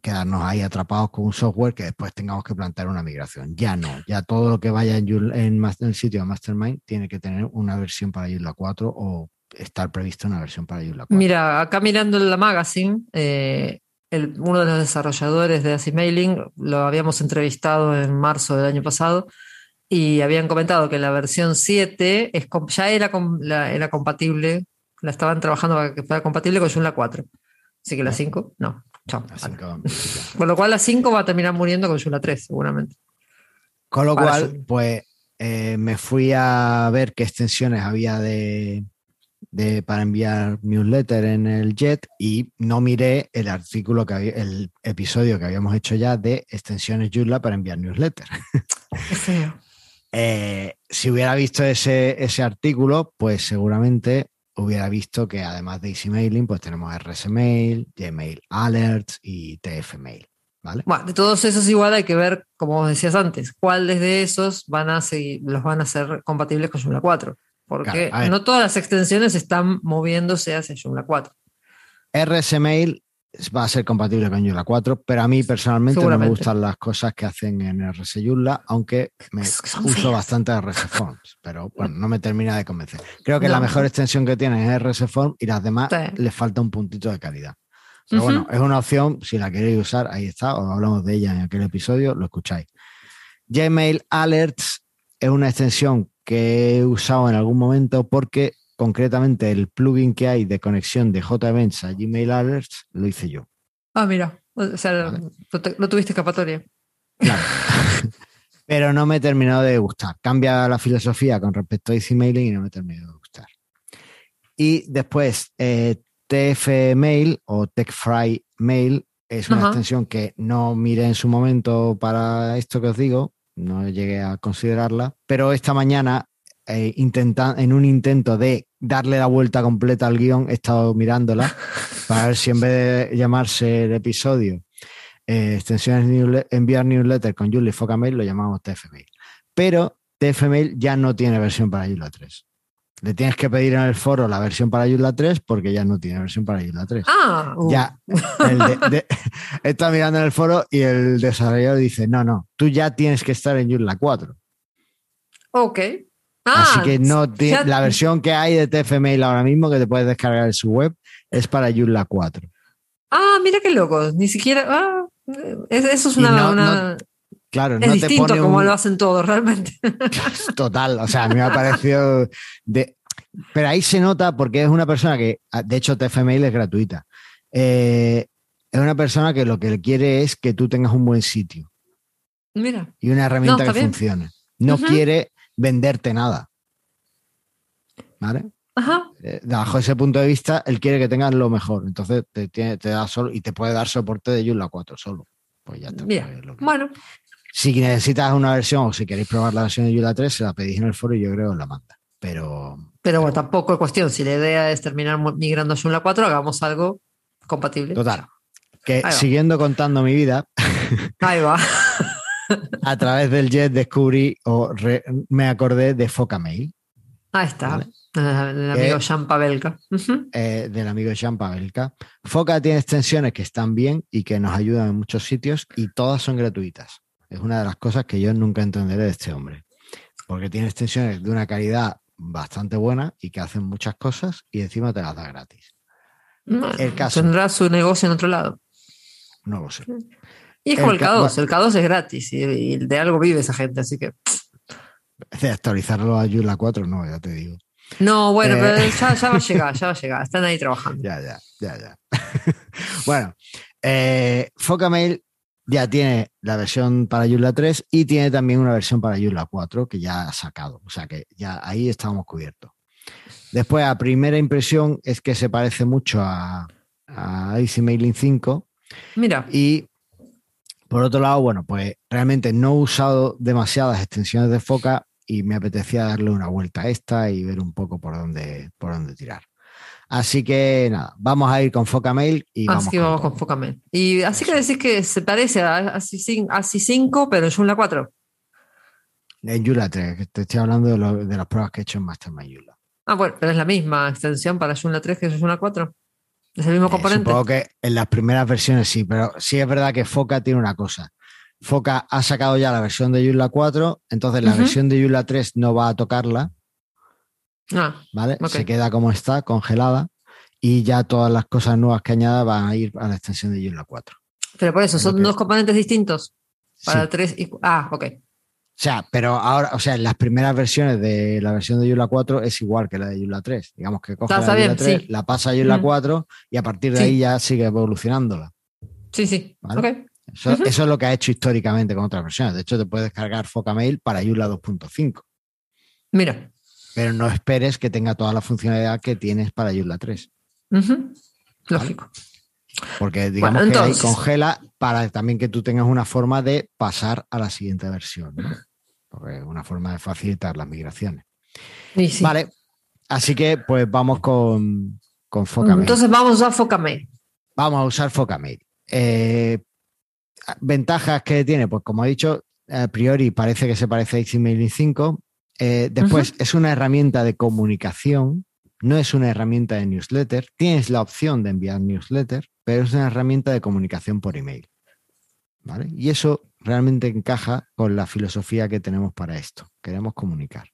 quedarnos ahí atrapados con un software que después tengamos que plantear una migración. Ya no, ya todo lo que vaya en, el sitio de Mastermind tiene que tener una versión para Joomla 4 o estar previsto una versión para Joomla 4. Mira, acá mirando en la magazine, eh, uno de los desarrolladores de Mailing lo habíamos entrevistado en marzo del año pasado y habían comentado que la versión 7 es, ya era, era compatible La estaban trabajando para que fuera compatible con Joomla 4. Así que la 5, no. Chao. Con lo cual la 5 va a terminar muriendo con Joomla 3, seguramente. Con lo cual, pues eh, me fui a ver qué extensiones había de, para enviar newsletter en el Jet y no miré el artículo que había, el episodio que habíamos hecho ya de extensiones Joomla para enviar newsletter. Eh, si hubiera visto ese, ese artículo, pues seguramente hubiera visto que además de Easy Mailing, pues tenemos RSMail, Gmail Alerts y TFMail. ¿Vale? Bueno, de todos esos igual hay que ver, como decías antes, cuáles de esos van a seguir, los van a ser compatibles con Joomla 4. Porque no todas las extensiones están moviéndose hacia Joomla 4. RSMail va a ser compatible con Joomla 4, pero a mí personalmente no me gustan las cosas que hacen en RS Joomla, aunque me uso bastante RS Forms, pero bueno, no me termina de convencer. Creo que la mejor extensión que tiene es RS Forms y las demás les falta un puntito de calidad. Pero bueno, es una opción, si la queréis usar, ahí está, o hablamos de ella en aquel episodio, lo escucháis. Gmail Alerts es una extensión que he usado en algún momento porque concretamente el plugin que hay de conexión de JEvents a Gmail Alerts lo hice yo. Ah, mira, o sea, no, tuviste escapatoria. Claro. Pero no me he terminado de gustar. Cambia la filosofía con respecto a Easy Mailing y no me he terminado de gustar. Y después, eh, TFMail o TechFry Mail es una extensión que no miré en su momento para esto que os digo, no llegué a considerarla, pero esta mañana eh, en un intento de darle la vuelta completa al guion, he estado mirándola para ver si en vez de llamarse el episodio eh, extensiones enviar newsletter con Julie Focamail, lo llamamos TFMail. Pero TFMail ya no tiene versión para Joomla 3. Le tienes que pedir en el foro la versión para Joomla 3 porque ya no tiene versión para Joomla 3. Ah, uh. ya. está mirando en el foro y el desarrollador dice: No, no, tú ya tienes que estar en Joomla 4. Ok. Así ah, que no la versión que hay de TFMail ahora mismo que te puedes descargar en su web es para Joomla 4. Ah, mira qué loco. Ni siquiera. Ah, eso es una. claro, es no distinto te pone como lo hacen todos realmente. Total, o sea, a mí me ha parecido. De... Pero ahí se nota porque es una persona que, ah, de hecho, TFMail es gratuita. Eh, es una persona que lo que quiere es que tú tengas un buen sitio. Mira. Y una herramienta que funcione. No quiere venderte nada. ¿Vale? Ajá. Eh, bajo ese punto de vista, él quiere que tengas lo mejor. Entonces te, te da solo y te puede dar soporte de Joomla 4 solo. Pues ya está. Pues bueno. Si necesitas una versión o si queréis probar la versión de Joomla 3, se la pedís en el foro y yo creo que la manda. Pero. Pero, bueno, tampoco es cuestión. Si la idea es terminar migrando a Joomla 4, hagamos algo compatible. Total. Que siguiendo contando mi vida. Ahí va. a través del jet descubrí o me acordé de Focamail. Ahí está. Del amigo Jean Pavelka. Eh, del amigo Jean Pavelka. Foca tiene extensiones que están bien y que nos ayudan en muchos sitios y todas son gratuitas. Es una de las cosas que yo nunca entenderé de este hombre. Porque tiene extensiones de una calidad bastante buena y que hacen muchas cosas y encima te las da gratis. el caso, ¿Tendrá su negocio en otro lado? No lo sé. Y es como el, K2, el K2 es gratis y, de algo vive esa gente, así que. De actualizarlo a Joomla 4, no, ya te digo. No, bueno, pero eh. ya, va a llegar, ya va a llegar, están ahí trabajando. Ya, ya, ya, ya. bueno, eh, Focamail ya tiene la versión para Joomla 3 y tiene también una versión para Joomla 4 que ya ha sacado, o sea que ya ahí estamos cubiertos. Después, a primera impresión es que se parece mucho a, a Easy Mailing 5. Mira. Y por otro lado, bueno, pues realmente no he usado demasiadas extensiones de foca y me apetecía darle una vuelta a esta y ver un poco por dónde, por dónde tirar. Así que nada, vamos a ir con Focamail y así que vamos con Focamail. Y así que decís que se parece a ASI 5, pero en Joomla 4. En Joomla 3, te estoy hablando de, las pruebas que he hecho en Mastermind Joomla. Ah, bueno, pero es la misma extensión para Joomla 3 que Joomla 4. ¿Es el mismo eh, componente? supongo que en las primeras versiones sí, pero sí es verdad que Foca tiene una cosa. Foca ha sacado ya la versión de Joomla 4, entonces la versión de Joomla 3 no va a tocarla. Ah, ¿Vale? Se queda como está, congelada, y ya todas las cosas nuevas que añada van a ir a la extensión de Joomla 4. Pero por eso, son dos componentes distintos. Para 3 y. Ah, ok. O sea, pero ahora, o sea, las primeras versiones de la versión de Yula 4 es igual que la de Yula 3. Digamos que coge la Yula 3, la pasa a Yula 4 y a partir de ahí ya sigue evolucionándola. Sí, sí. Eso, es lo que ha hecho históricamente con otras versiones. De hecho, te puedes descargar Focamail para Yula 2.5. Mira. Pero no esperes que tenga toda la funcionalidad que tienes para Yula 3. Lógico. Porque digamos que ahí congela para también que tú tengas una forma de pasar a la siguiente versión. ¿no? porque una forma de facilitar las migraciones. Vale, así que pues vamos con, con Focamail. Entonces vamos a usar Focamail. Vamos a usar Focamail. Eh, ventajas que tiene, pues como he dicho, a priori parece que se parece a Easy 5. Eh, después es una herramienta de comunicación, no es una herramienta de newsletter. Tienes la opción de enviar newsletter, pero es una herramienta de comunicación por email. ¿Vale? Y eso realmente encaja con la filosofía que tenemos para esto. Queremos comunicar.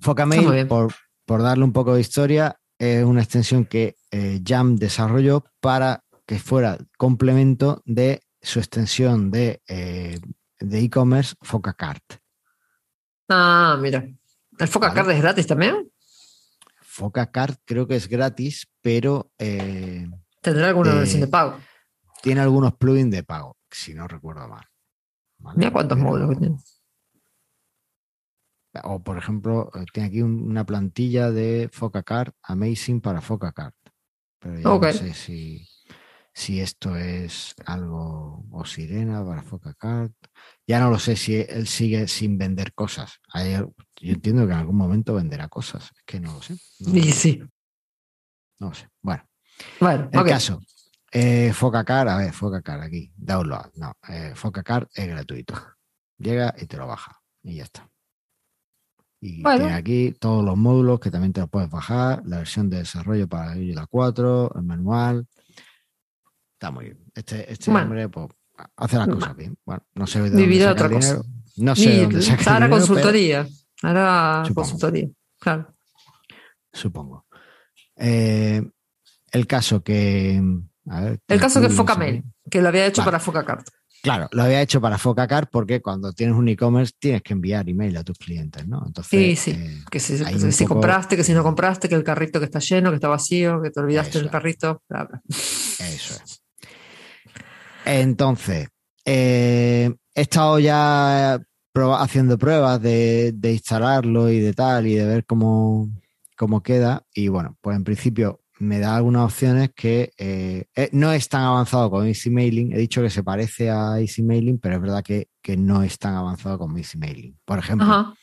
Focamail, por, por darle un poco de historia, es una extensión que eh, Jam desarrolló para que fuera complemento de su extensión de eh, e-commerce FocaCart. Ah, mira. ¿El FocaCart es gratis también? FocaCart creo que es gratis, pero... Eh, ¿Tendrá alguna versión de pago? Tiene algunos plugins de pago, si no recuerdo mal. Mira cuántos módulos tiene. O, por ejemplo, eh, tiene aquí una plantilla de FocaCard Amazing para FocaCard. Pero ya no sé si, si esto es algo o Sirena para FocaCard. Ya no lo sé si él sigue sin vender cosas. yo entiendo que en algún momento venderá cosas. Es que no lo sé. sí, sí. No lo sé. Bueno. Bueno, el caso. Eh, Focacar, a ver, Focacar aquí, download. No, eh, Focacar es gratuito. Llega y te lo baja y ya está. Y tiene aquí todos los módulos que también te los puedes bajar, la versión de desarrollo para la 4, el manual. Está muy bien. Este, este hombre pues, hace las cosas bien. Bueno, no sé de dónde saca otra cosa. No sé de dónde saca Ahora consultoría. Ahora consultoría. Claro. Supongo. Eh, el caso que el caso que Focamail, que lo había hecho para Focacart. Claro, lo había hecho para Focacart porque cuando tienes un e-commerce tienes que enviar email a tus clientes, ¿no? Entonces, sí, sí. Eh, que si, compraste, que si no compraste, que el carrito que está lleno, que está vacío, que te olvidaste del carrito. Eso es. Entonces, eh, he estado ya haciendo pruebas de, instalarlo y de tal y de ver cómo, cómo queda. Y bueno, pues en principio me da algunas opciones que eh, eh, no es tan avanzado con Easy Mailing. He dicho que se parece a Easy Mailing, pero es verdad que, no es tan avanzado como Easy Mailing. Por ejemplo,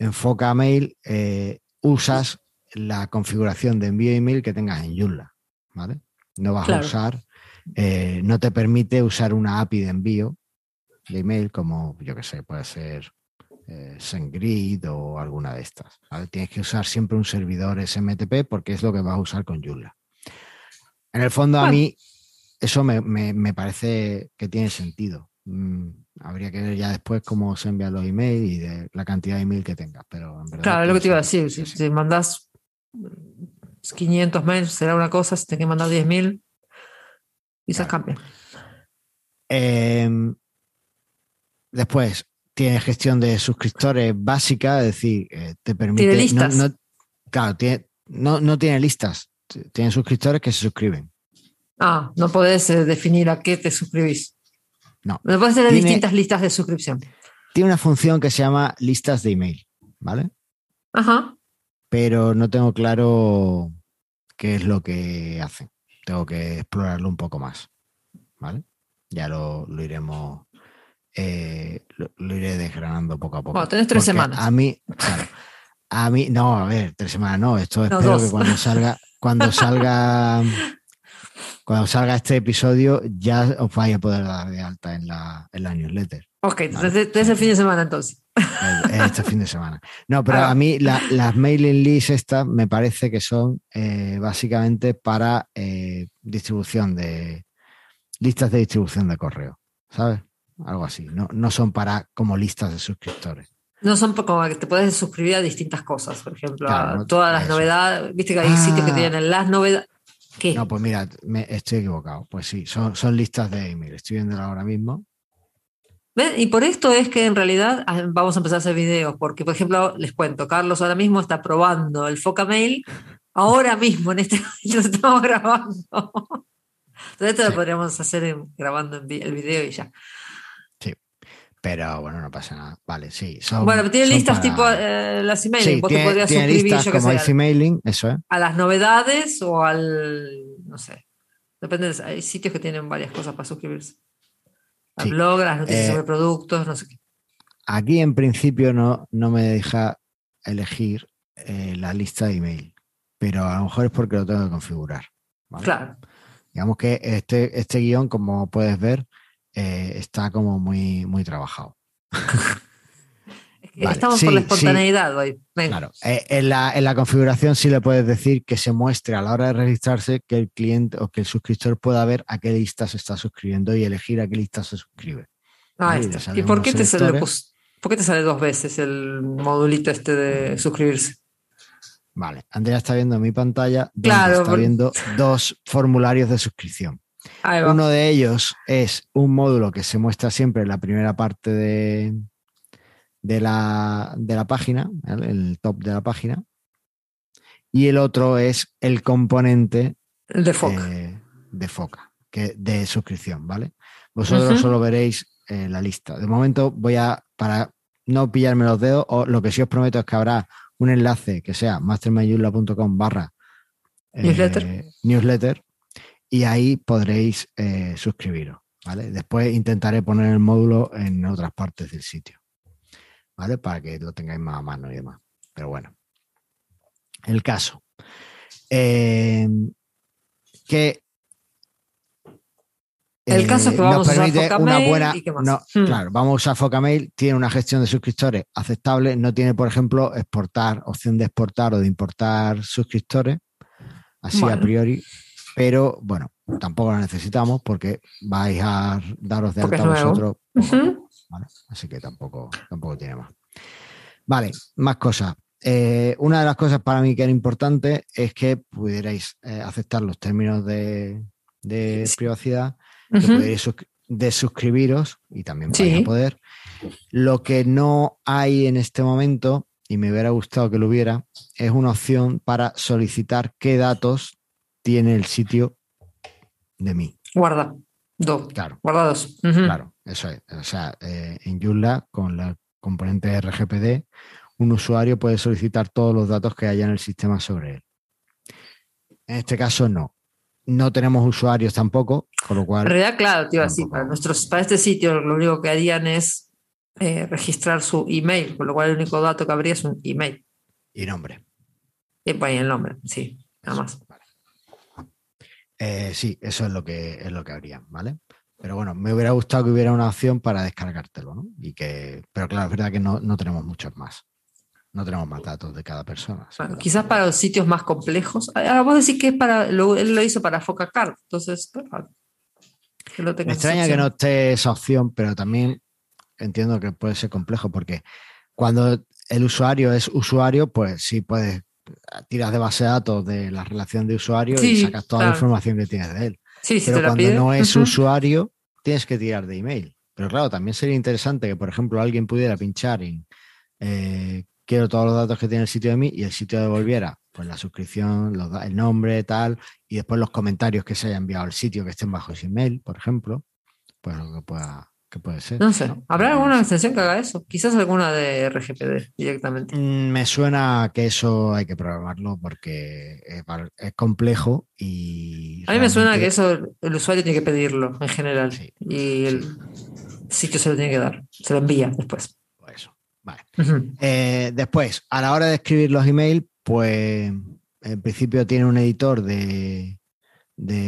en Foca Mail eh, usas la configuración de envío email que tengas en Joomla, ¿vale? No vas a usar, no te permite usar una API de envío de email como, yo que sé, puede ser eh, SendGrid o alguna de estas. Tienes que usar siempre un servidor SMTP porque es lo que vas a usar con Joomla. En el fondo, a mí eso me, parece que tiene sentido. Mm, habría que ver ya después cómo se envían los emails y de la cantidad de email que tengas. Pero claro, es lo que te iba a decir. Si, mandas 500 mails será una cosa, si tienes que mandar 10.000, quizás claro. cambia. Em, después, tiene gestión de suscriptores básica, es decir, eh, te permite. ¿Tiene listas? No, claro, no, tiene listas. Tiene suscriptores que se suscriben. Ah, no puedes eh, definir a qué te suscribís. No. No puedes tener distintas listas de suscripción. Tiene una función que se llama listas de email, ¿vale? Ajá. Pero no tengo claro qué es lo que hace. Tengo que explorarlo un poco más, ¿vale? Ya lo iremos eh, lo, iré desgranando poco a poco. Bueno, tenés tres semanas. A mí, a mí, no, a ver, tres semanas no, esto espero que cuando salga, cuando salga, cuando salga este episodio ya os vaya a poder dar de alta en la, en la newsletter. Ok, entonces es el fin de semana entonces. Este fin de semana. No, pero a mí las mailing lists estas me parece que son eh, básicamente para eh, distribución de listas de distribución de correo, ¿sabes? algo así. No, no son para como listas de suscriptores. No son como que te puedes suscribir a distintas cosas, por ejemplo, a todas las novedades. Viste que hay sitios que ah. tienen las novedades. ¿Qué? No, pues mira, me estoy equivocado. Pues sí, son, son listas de email. Estoy viéndolo ahora mismo. Y por esto es que en realidad ah, vamos a empezar a hacer videos, porque por ejemplo, les cuento, Carlos ahora mismo está probando el Foca Mail, ahora mismo, en este momento estamos grabando. Entonces esto lo podríamos hacer grabando el video y ya. Sí, pero bueno, no pasa nada. Vale, sí. bueno, tiene listas tipo eh, las emailing, sí, vos te podrías suscribir, yo como emailing, eso es. A las novedades o al, no sé, depende, hay sitios que tienen varias cosas para suscribirse. Al blog, las noticias eh, sobre productos, no sé qué. Aquí en principio no, no me deja elegir eh, la lista de email, pero a lo mejor es porque lo tengo que configurar. Claro. Digamos que este, este guion, como puedes ver, eh, está como muy, muy trabajado. Estamos por la espontaneidad hoy. Claro, en, la, en, la, configuración sí le puedes decir que se muestre a la hora de registrarse que el cliente o que el suscriptor pueda ver a qué lista se está suscribiendo y elegir a qué lista se suscribe. Ah, ¿Y por qué, te sale, por qué te sale dos veces el modulito este de suscribirse? Vale, Andrea está viendo mi pantalla claro, está viendo dos formularios de suscripción. Uno de ellos es un módulo que se muestra siempre en la primera parte de, de, la, página, el top de la página. Y el otro es el componente de Foca, eh, de, Foca que, de suscripción, ¿vale? Vosotros solo veréis eh, la lista. De momento voy a, para no pillarme los dedos, o lo que sí os prometo es que habrá un enlace que sea mastermayula.com barra eh, newsletter. y ahí podréis eh, suscribiros. ¿vale? Después intentaré poner el módulo en otras partes del sitio. ¿Vale? Para que lo tengáis más a mano y demás. Pero bueno. El caso. Eh, que el caso es que vamos a usar Focamail buena, hmm. Claro, vamos a usar Focamail, tiene una gestión de suscriptores aceptable, no tiene, por ejemplo, exportar, opción de exportar o de importar suscriptores, así a priori, pero bueno, tampoco lo necesitamos porque vais a daros de alta vosotros. Así que tampoco, tampoco tiene más. Vale, más cosas. Eh, una de las cosas para mí que era importante es que pudierais eh, aceptar los términos de, privacidad que podéis de suscribiros y también vais a poder. Lo que no hay en este momento, y me hubiera gustado que lo hubiera, es una opción para solicitar qué datos tiene el sitio de mí. Guarda. Dos. Claro. Guardados. Claro, eso es. O sea, eh, en Joomla, con la componente RGPD, un usuario puede solicitar todos los datos que haya en el sistema sobre él. En este caso, no no tenemos usuarios tampoco, con lo cual... En realidad, claro, tío, así, para, nuestros, para este sitio lo único que harían es eh, registrar su email, con lo cual el único dato que habría es un email. Y nombre. Y pues el nombre, sí, nada más. Eh, sí, eso es lo que es lo que habría, ¿vale? Pero bueno, me hubiera gustado que hubiera una opción para descargártelo, ¿no? Y que, pero claro, es verdad que no, no tenemos muchos más no tenemos más datos de cada persona. quizás para los sitios más complejos. Ahora vos decís que es para, él lo hizo para FocaCard, entonces que lo Me extraña que no esté esa opción, pero también entiendo que puede ser complejo porque cuando el usuario es usuario, pues sí puedes tiras de base de datos de la relación de usuario y sacas toda la información que tienes de él. Pero cuando no es usuario, tienes que tirar de email. Pero claro, también sería interesante que, por ejemplo, alguien pudiera pinchar en eh, quiero todos los datos que tiene el sitio de mí y el sitio devolviera pues la suscripción, el nombre, tal, y después los comentarios que se haya enviado al sitio que estén bajo ese email, por ejemplo, pues lo que pueda que puede ser. No sé, ¿habrá alguna extensión que haga eso? Quizás alguna de RGPD directamente. Mm, me suena que eso hay que programarlo porque es, complejo y... A mí me suena que eso el usuario tiene que pedirlo en general y el sitio se lo tiene que dar, se lo envía después. Eh, después, a la hora de escribir los emails, pues en principio tiene un editor de,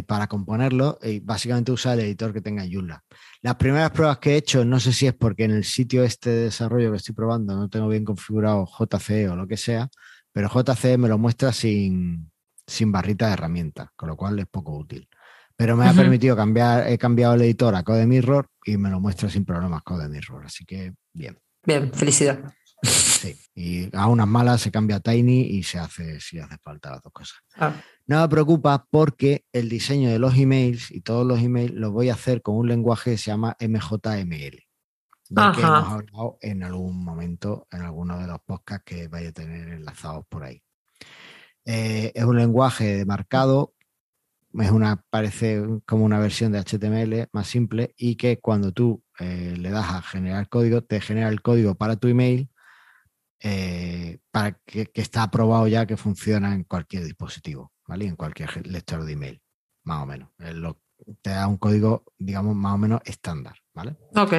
para componerlo y básicamente usa el editor que tenga Joomla. Las primeras pruebas que he hecho, no sé si es porque en el sitio este de desarrollo que estoy probando no tengo bien configurado JCE o lo que sea, pero JCE me lo muestra sin, sin barrita de herramientas, con lo cual es poco útil. Pero me ha permitido cambiar, he cambiado el editor a CodeMirror y me lo muestra sin problemas CodeMirror, así que bien. Bien, felicidad. Sí, y a unas malas se cambia Tiny y se hace si hace falta las dos cosas. Ah. No me preocupa porque el diseño de los emails y todos los emails los voy a hacer con un lenguaje que se llama MJML. de que hemos hablado en algún momento, en alguno de los podcasts que vaya a tener enlazados por ahí. Eh, es un lenguaje marcado, es una, parece como una versión de HTML más simple y que cuando tú eh, le das a generar código, te genera el código para tu email, eh, para que, está aprobado ya que funciona en cualquier dispositivo, ¿vale? En cualquier lector de email, más o menos. te da un código, digamos, más o menos estándar, ¿vale? Ok.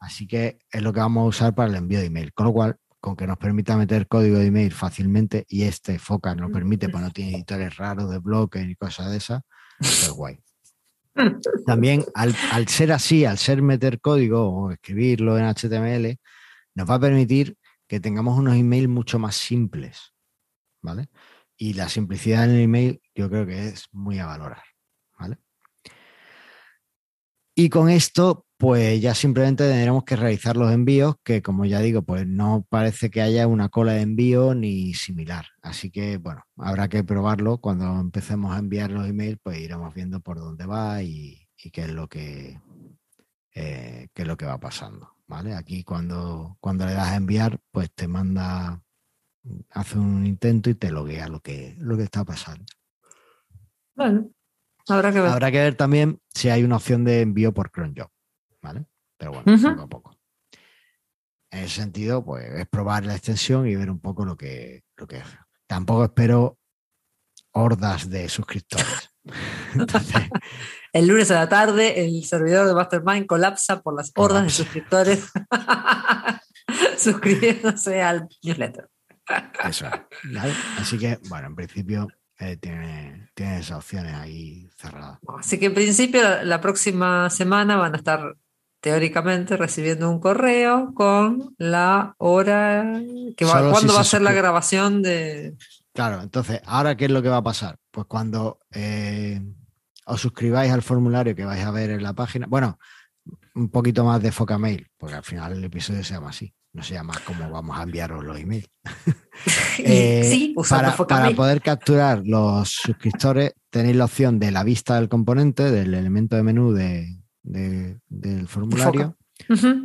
Así que es lo que vamos a usar para el envío de email. Con lo cual, con que nos permita meter código de email fácilmente y este Foca nos permite, pues no tiene editores raros de bloque ni cosas de esas, pues guay. También al, ser así, al ser meter código o escribirlo en HTML, nos va a permitir que tengamos unos emails mucho más simples, ¿vale? Y la simplicidad en el email yo creo que es muy a valorar, ¿vale? Y con esto, pues ya simplemente tendremos que realizar los envíos, que como ya digo, pues no parece que haya una cola de envío ni similar. Así que, bueno, habrá que probarlo. Cuando empecemos a enviar los emails, pues iremos viendo por dónde va y, qué es lo que eh, qué es lo que va pasando. ¿Vale? Aquí cuando, cuando le das a enviar, pues te manda, hace un intento y te loguea lo que, lo que está pasando. Bueno, Habrá que ver. Habrá que ver también si hay una opción de envío por CronJob, ¿vale? Pero bueno, poco a poco. En ese sentido, pues es probar la extensión y ver un poco lo que, lo que es. Tampoco espero hordas de suscriptores. el lunes a la tarde, el servidor de Mastermind colapsa por las hordas de suscriptores suscribiéndose al newsletter. Eso. Así que, bueno, en principio eh, tiene, esas opciones ahí cerradas. Así que en principio la, próxima semana van a estar teóricamente recibiendo un correo con la hora que va, cuándo va a ser la grabación de. Claro, entonces, ¿ahora qué es lo que va a pasar? Pues cuando eh, os suscribáis al formulario que vais a ver en la página, bueno, un poquito más de foca mail, porque al final el episodio se llama así no sé más cómo vamos a enviaros los emails. Eh, para, poder capturar los suscriptores tenéis la opción de la vista del componente, del elemento de menú del formulario,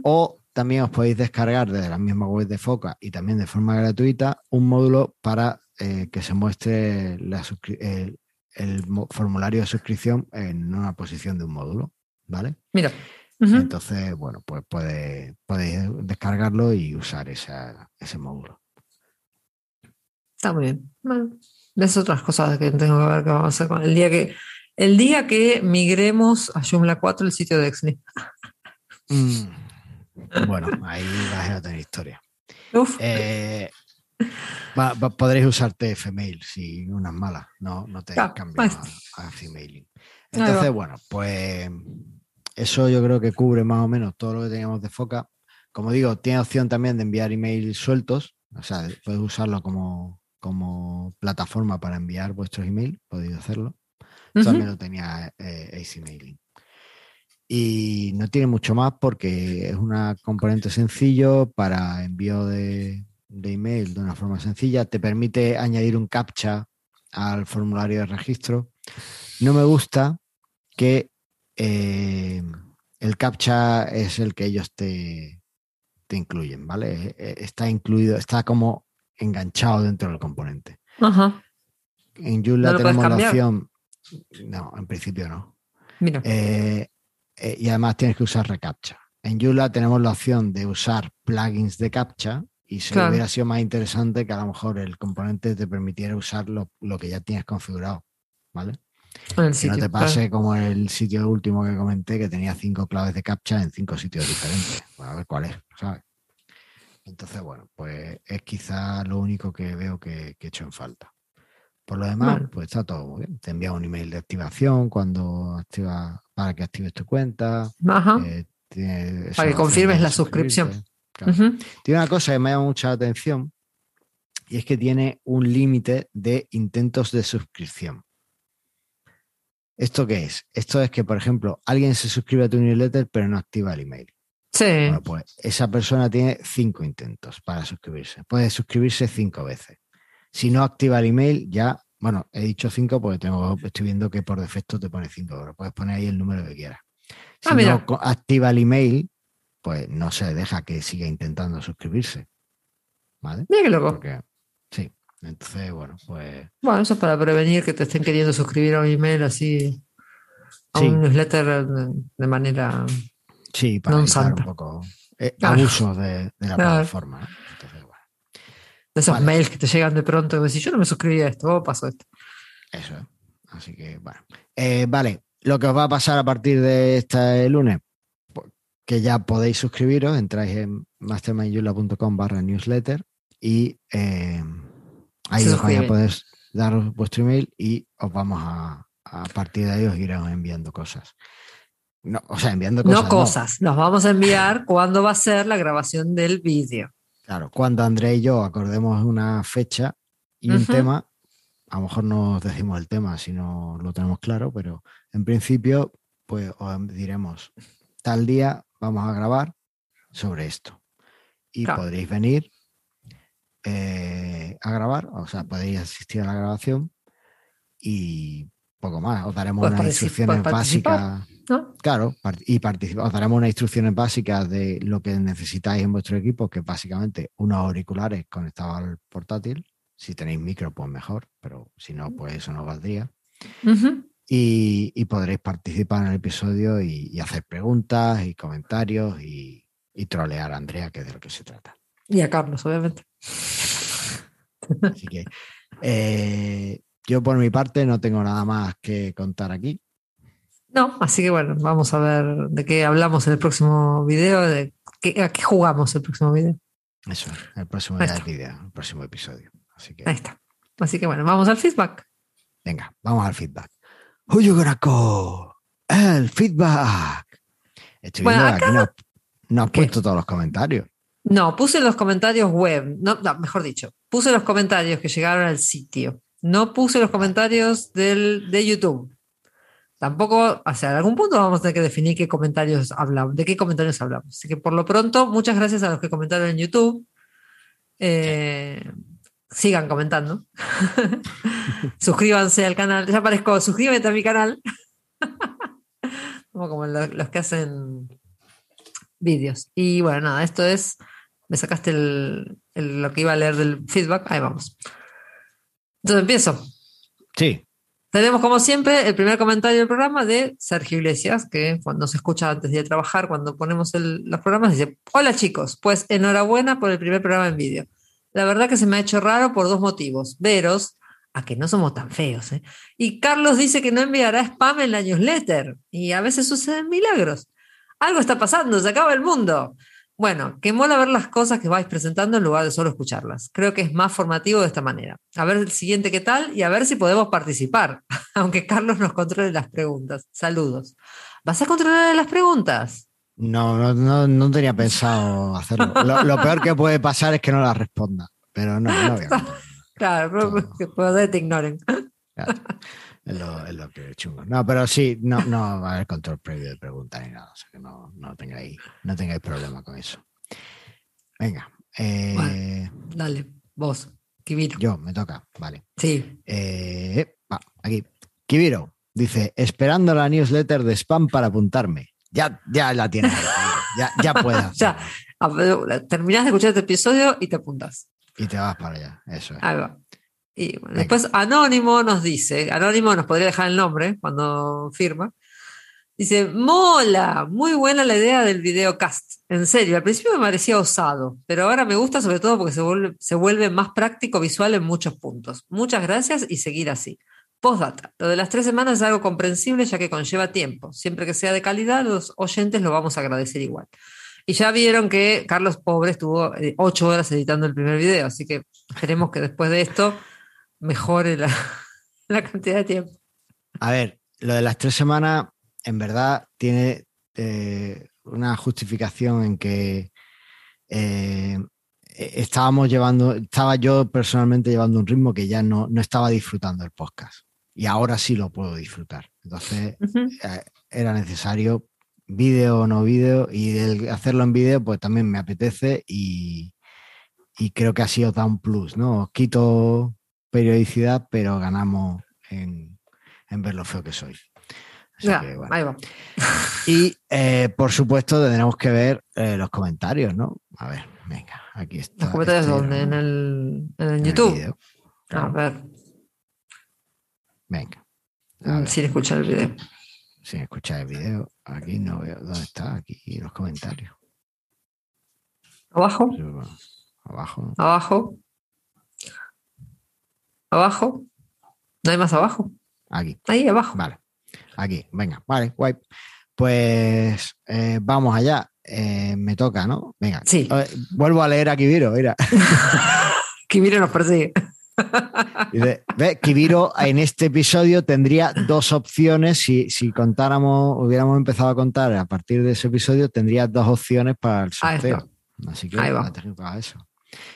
o también os podéis descargar desde la misma web de Foca y también de forma gratuita un módulo para eh, que se muestre el, formulario de suscripción en una posición de un módulo. ¿Vale? Mira. Entonces, bueno, pues puede, podéis descargarlo y usar ese módulo. Está muy bien. Bueno, es otras cosas que tengo que ver qué vamos a hacer con el día que el día que migremos a Joomla 4 el sitio de Exni. Mm. Bueno, ahí vas a tener historia. Eh, podréis usar TF-Mail si una es mala, no, no te cambias a, a Entonces, bueno, pues eso yo creo que cubre más o menos todo lo que teníamos de Foca. Como digo, tiene opción también de enviar emails sueltos, o sea, puedes usarlo como, como plataforma para enviar vuestros emails, podéis hacerlo. También lo tenía eh, Ace Emailing. Y no tiene mucho más porque es una componente sencillo para envío de, de email de una forma sencilla. Te permite añadir un captcha al formulario de registro. No me gusta que eh, el captcha es el que ellos te, te incluyen, ¿vale? Eh, está incluido, está como enganchado dentro del componente. En Joomla tenemos la opción. No, en principio no. Eh, y además tienes que usar reCAPTCHA. En Joomla tenemos la opción de usar plugins de CAPTCHA y se hubiera sido más interesante que a lo mejor el componente te permitiera usar lo, lo que ya tienes configurado, ¿vale? Que no te pase como el sitio último que comenté, que tenía cinco claves de captcha en cinco sitios diferentes. a ver cuál es, ¿sabes? Entonces, bueno, pues es quizá lo único que veo que, he hecho en falta. Por lo demás, pues está todo muy bien. Te envía un email de activación cuando activa, para que actives tu cuenta. Eh, para que confirmes la suscripción. Tiene una cosa que me llama mucha atención y es que tiene un límite de intentos de suscripción. ¿Esto qué es? Esto es que, por ejemplo, alguien se suscribe a tu newsletter pero no activa el email. Sí. Bueno, pues esa persona tiene cinco intentos para suscribirse. Puede suscribirse cinco veces. Si no activa el email, ya, bueno, he dicho cinco porque tengo, estoy viendo que por defecto te pone cinco, pero puedes poner ahí el número que quieras. Si ah, no activa el email, pues no se deja que siga intentando suscribirse. ¿Vale? Mira qué loco. Porque, entonces, bueno, pues... Bueno, eso es para prevenir que te estén queriendo suscribir a un email así, a un newsletter de, manera... Sí, para evitar un poco eh, abuso de, la plataforma. Entonces, bueno. De esos mails que te llegan de pronto y decís, yo no me suscribí a esto, ¿cómo pasó esto? Eso, así que bueno. Eh, vale, lo que os va a pasar a partir de este lunes, pues, que ya podéis suscribiros, entráis en mastermindyula.com barra newsletter y eh, ahí os vais a poder dar vuestro email y os vamos a, a partir de ahí os iremos enviando cosas. No, o sea, enviando cosas. No cosas, nos vamos a enviar cuándo va a ser la grabación del vídeo. Claro, cuando André y yo acordemos una fecha y un tema, a lo mejor no decimos el tema si no lo tenemos claro, pero en principio, pues os diremos, tal día vamos a grabar sobre esto. Y podréis venir eh, a grabar, o sea, podéis asistir a la grabación y poco más. Os daremos unas instrucciones básicas. Claro, y os daremos unas instrucciones básicas de lo que necesitáis en vuestro equipo, que es básicamente unos auriculares conectados al portátil si tenéis micro, pues mejor, pero si no, pues eso no valdría. y, podréis participar en el episodio y, hacer preguntas y comentarios y, trolear a Andrea, que es de lo que se trata. Y a Carlos, obviamente. Así que eh, yo por mi parte no tengo nada más que contar aquí. No, así que bueno, vamos a ver de qué hablamos en el próximo video, de qué, a qué jugamos el próximo video. Eso, el próximo video, el próximo episodio. Así que... Ahí está. Así que bueno, vamos al feedback. Venga, vamos al feedback. Huyo Graco, el feedback. Estoy bueno, aquí no, has puesto todos los comentarios. No, puse los comentarios web, no, mejor dicho, puse los comentarios que llegaron al sitio. No puse los comentarios del, de YouTube. Tampoco, o sea, en algún punto vamos a tener que definir qué comentarios hablamos, de qué comentarios hablamos. Así que por lo pronto, muchas gracias a los que comentaron en YouTube. Eh, sigan comentando. Suscríbanse al canal. Ya aparezco, suscríbete a mi canal. como, como los, que hacen vídeos. Y bueno, nada, esto es. Me sacaste lo que iba a leer del feedback. Ahí vamos. Entonces empiezo. Sí. Tenemos como siempre el primer comentario del programa de Sergio Iglesias, que cuando se escucha antes de trabajar, cuando ponemos los programas, dice, hola chicos, pues enhorabuena por el primer programa en vídeo. La verdad que se me ha hecho raro por dos motivos. Veros, a que no somos tan feos. ¿eh? Y Carlos dice que no enviará spam en la newsletter. Y a veces suceden milagros. Algo está pasando, se acaba el mundo. Bueno, que mola ver las cosas que vais presentando en lugar de solo escucharlas. Creo que es más formativo de esta manera. A ver el siguiente qué tal y a ver si podemos participar, aunque Carlos nos controle las preguntas. Saludos. ¿Vas a controlar las preguntas? No, no, no, tenía pensado hacerlo. Lo, peor que puede pasar es que no la responda, pero no, no voy a Claro, que puede te ignoren. Es, lo, que es chungo. No, pero sí, no, no va a haber control previo de preguntas ni nada, o sea que no, no, tengáis, no tengáis problema con eso. Venga. Eh, dale, vos, Kibiro. Yo, me toca, vale. Sí. Eh, va, aquí. Kibiro dice, esperando la newsletter de spam para apuntarme. Ya, ya la tienes. ya, ya puedes. ya, terminas de escuchar este episodio y te apuntas. Y te vas para allá, eso es. Ahí va. Y después Anónimo nos dice, Anónimo nos podría dejar el nombre cuando firma. Dice, mola, muy buena la idea del videocast. En serio, al principio me parecía osado, pero ahora me gusta sobre todo porque se vuelve, se vuelve más práctico visual en muchos puntos. Muchas gracias y seguir así. Postdata. Lo de las tres semanas es algo comprensible ya que conlleva tiempo. Siempre que sea de calidad, los oyentes lo vamos a agradecer igual. Y ya vieron que Carlos Pobre estuvo eh, ocho horas editando el primer video, así que esperemos que después de esto mejore la, cantidad de tiempo. A ver, lo de las tres semanas, en verdad, tiene eh, una justificación en que eh, estábamos llevando, estaba yo personalmente llevando un ritmo que ya no, no estaba disfrutando el podcast y ahora sí lo puedo disfrutar. Entonces eh, era necesario vídeo o no vídeo y el hacerlo en vídeo pues también me apetece y, creo que así os da un plus, ¿no? Os quito periodicidad pero ganamos en, ver lo feo que soy. ahí va. Y eh, por supuesto tendremos que ver eh, los comentarios, ¿no? A ver, venga, aquí está. ¿Los comentarios este, dónde? ¿En el, en YouTube? A ver. Venga. Mm, sin escuchar el video. Sin escuchar el video. Aquí no veo. ¿Dónde está? Aquí los comentarios. ¿Abajo? Abajo. Abajo. Abajo. ¿No hay más abajo? Aquí. Ahí abajo. Vale. Aquí, venga, vale, guay. Pues eh, vamos allá. Eh, me toca, ¿no? Venga. Sí. vuelvo a leer a Kibiro, mira. Kibiro nos persigue. Ve, Kibiro en este episodio tendría dos opciones. Si, si contáramos, hubiéramos empezado a contar a partir de ese episodio, tendría dos opciones para el sorteo. Así que Ahí va. a eso.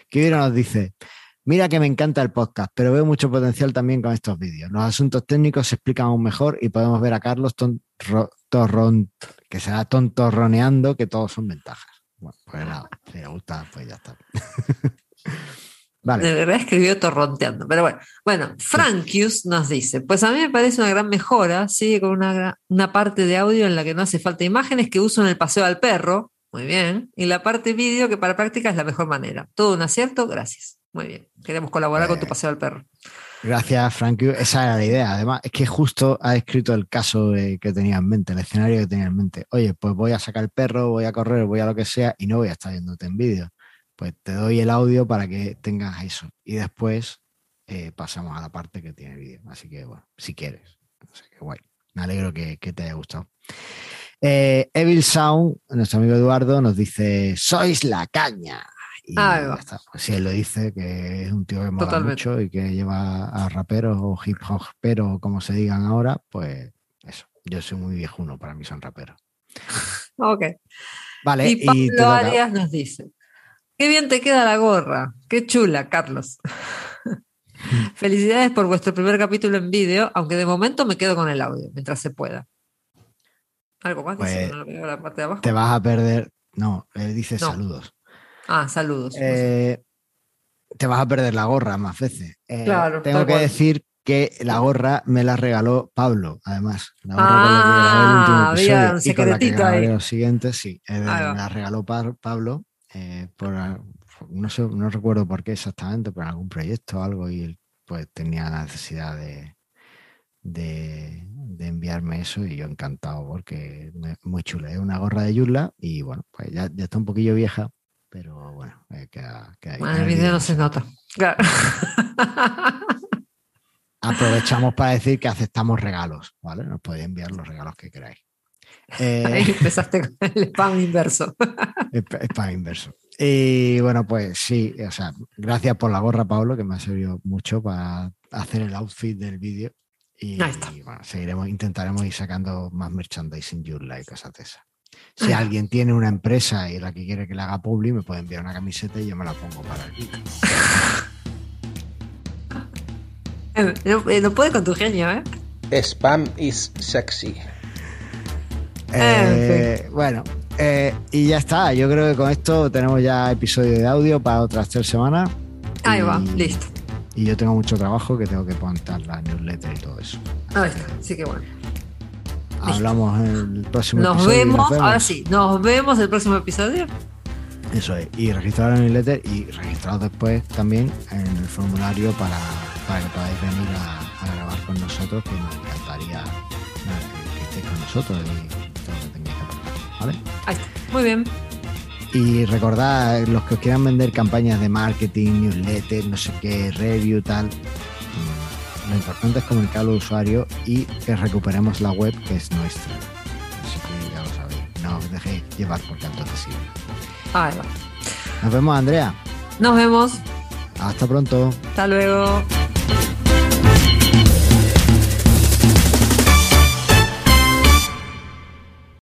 Kibiro nos dice: Mira que me encanta el podcast, pero veo mucho potencial también con estos vídeos. Los asuntos técnicos se explican aún mejor y podemos ver a Carlos torron, que será tontorroneando, que todos son ventajas. Bueno, pues nada, si le gusta, pues ya está. vale. De verdad escribió torronteando, pero bueno. Bueno, Frankius nos dice, pues a mí me parece una gran mejora, sigue con una, una parte de audio en la que no hace falta imágenes que uso en el paseo al perro, muy bien, y la parte vídeo que para práctica es la mejor manera. Todo un acierto, gracias. Muy bien. Queremos colaborar con tu eh, paseo al perro. Gracias, Frank. Esa era la idea. Además, es que justo ha escrito el caso que tenía en mente, el escenario que tenía en mente. Oye, pues voy a sacar el perro, voy a correr, voy a lo que sea y no voy a estar viéndote en vídeo. Pues te doy el audio para que tengas eso. Y después eh, pasamos a la parte que tiene vídeo. Así que, bueno, si quieres. Así que guay. Me alegro que, te haya gustado. Eh, Evil Sound, nuestro amigo Eduardo, nos dice: Sois la caña. Y ah, Pues si él lo dice, que es un tío que mola mucho y que lleva a raperos o hip hop, pero como se digan ahora, pues eso. Yo soy muy viejuno, para mí son raperos. ok. Vale, y Pablo Arias nos dice: Qué bien te queda la gorra. Qué chula, Carlos. Felicidades por vuestro primer capítulo en vídeo, aunque de momento me quedo con el audio, mientras se pueda. Algo más pues, Te vas a perder. No, él dice saludos. Ah, saludos. Eh, te vas a perder la gorra más veces. Eh, claro, tengo que decir que la gorra me la regaló Pablo, además. La gorra ah, con la que ah, con la que grabé los siguientes, sí. Eh, me la regaló Pablo por, no, sé, no recuerdo por qué exactamente, por algún proyecto o algo, y él pues tenía la necesidad de, de, enviarme eso y yo encantado porque es muy chula. Es una gorra de Yula y bueno, pues ya, ya está un poquillo vieja, pero bueno, eh, queda, queda el vídeo no se nota. Aprovechamos para decir que aceptamos regalos, ¿vale? Nos podéis enviar los regalos que queráis. Eh, Ahí empezaste con el spam inverso. spam inverso. Y bueno, pues sí, o sea, gracias por la gorra, Pablo, que me ha servido mucho para hacer el outfit del vídeo. Y, bueno, seguiremos, intentaremos ir sacando más merchandising Joomla y cosas de esas. Si alguien tiene una empresa y la que quiere que le haga publi, me puede enviar una camiseta y yo me la pongo para el vídeo. Eh, no, puede con tu genio, ¿eh? Spam is sexy. Eh, bueno, eh, y ya está. Yo creo que con esto tenemos ya episodio de audio para otras tres semanas. Ahí va, listo. Y yo tengo mucho trabajo que tengo que montar la newsletter y todo eso. Ahí está, sí que bueno. Hablamos en el próximo nos episodio. Vemos, nos vemos, ahora sí, nos vemos el próximo episodio. Eso es, y registrar en el newsletter y registraros después también en el formulario para, para que podáis venir a, grabar con nosotros, que nos encantaría que, estéis con nosotros y todo lo que tengáis que aportar. ¿Vale? Ahí está. Muy bien. Y recordad, los que os quieran vender campañas de marketing, newsletter, no sé qué, review, tal, lo importante es comunicar al usuario y que recuperemos la web que es nuestra. Así que ya lo sabéis. No os dejéis llevar por tanto sí. Ahí va. Nos vemos, Andrea. Nos vemos. Hasta pronto. Hasta luego.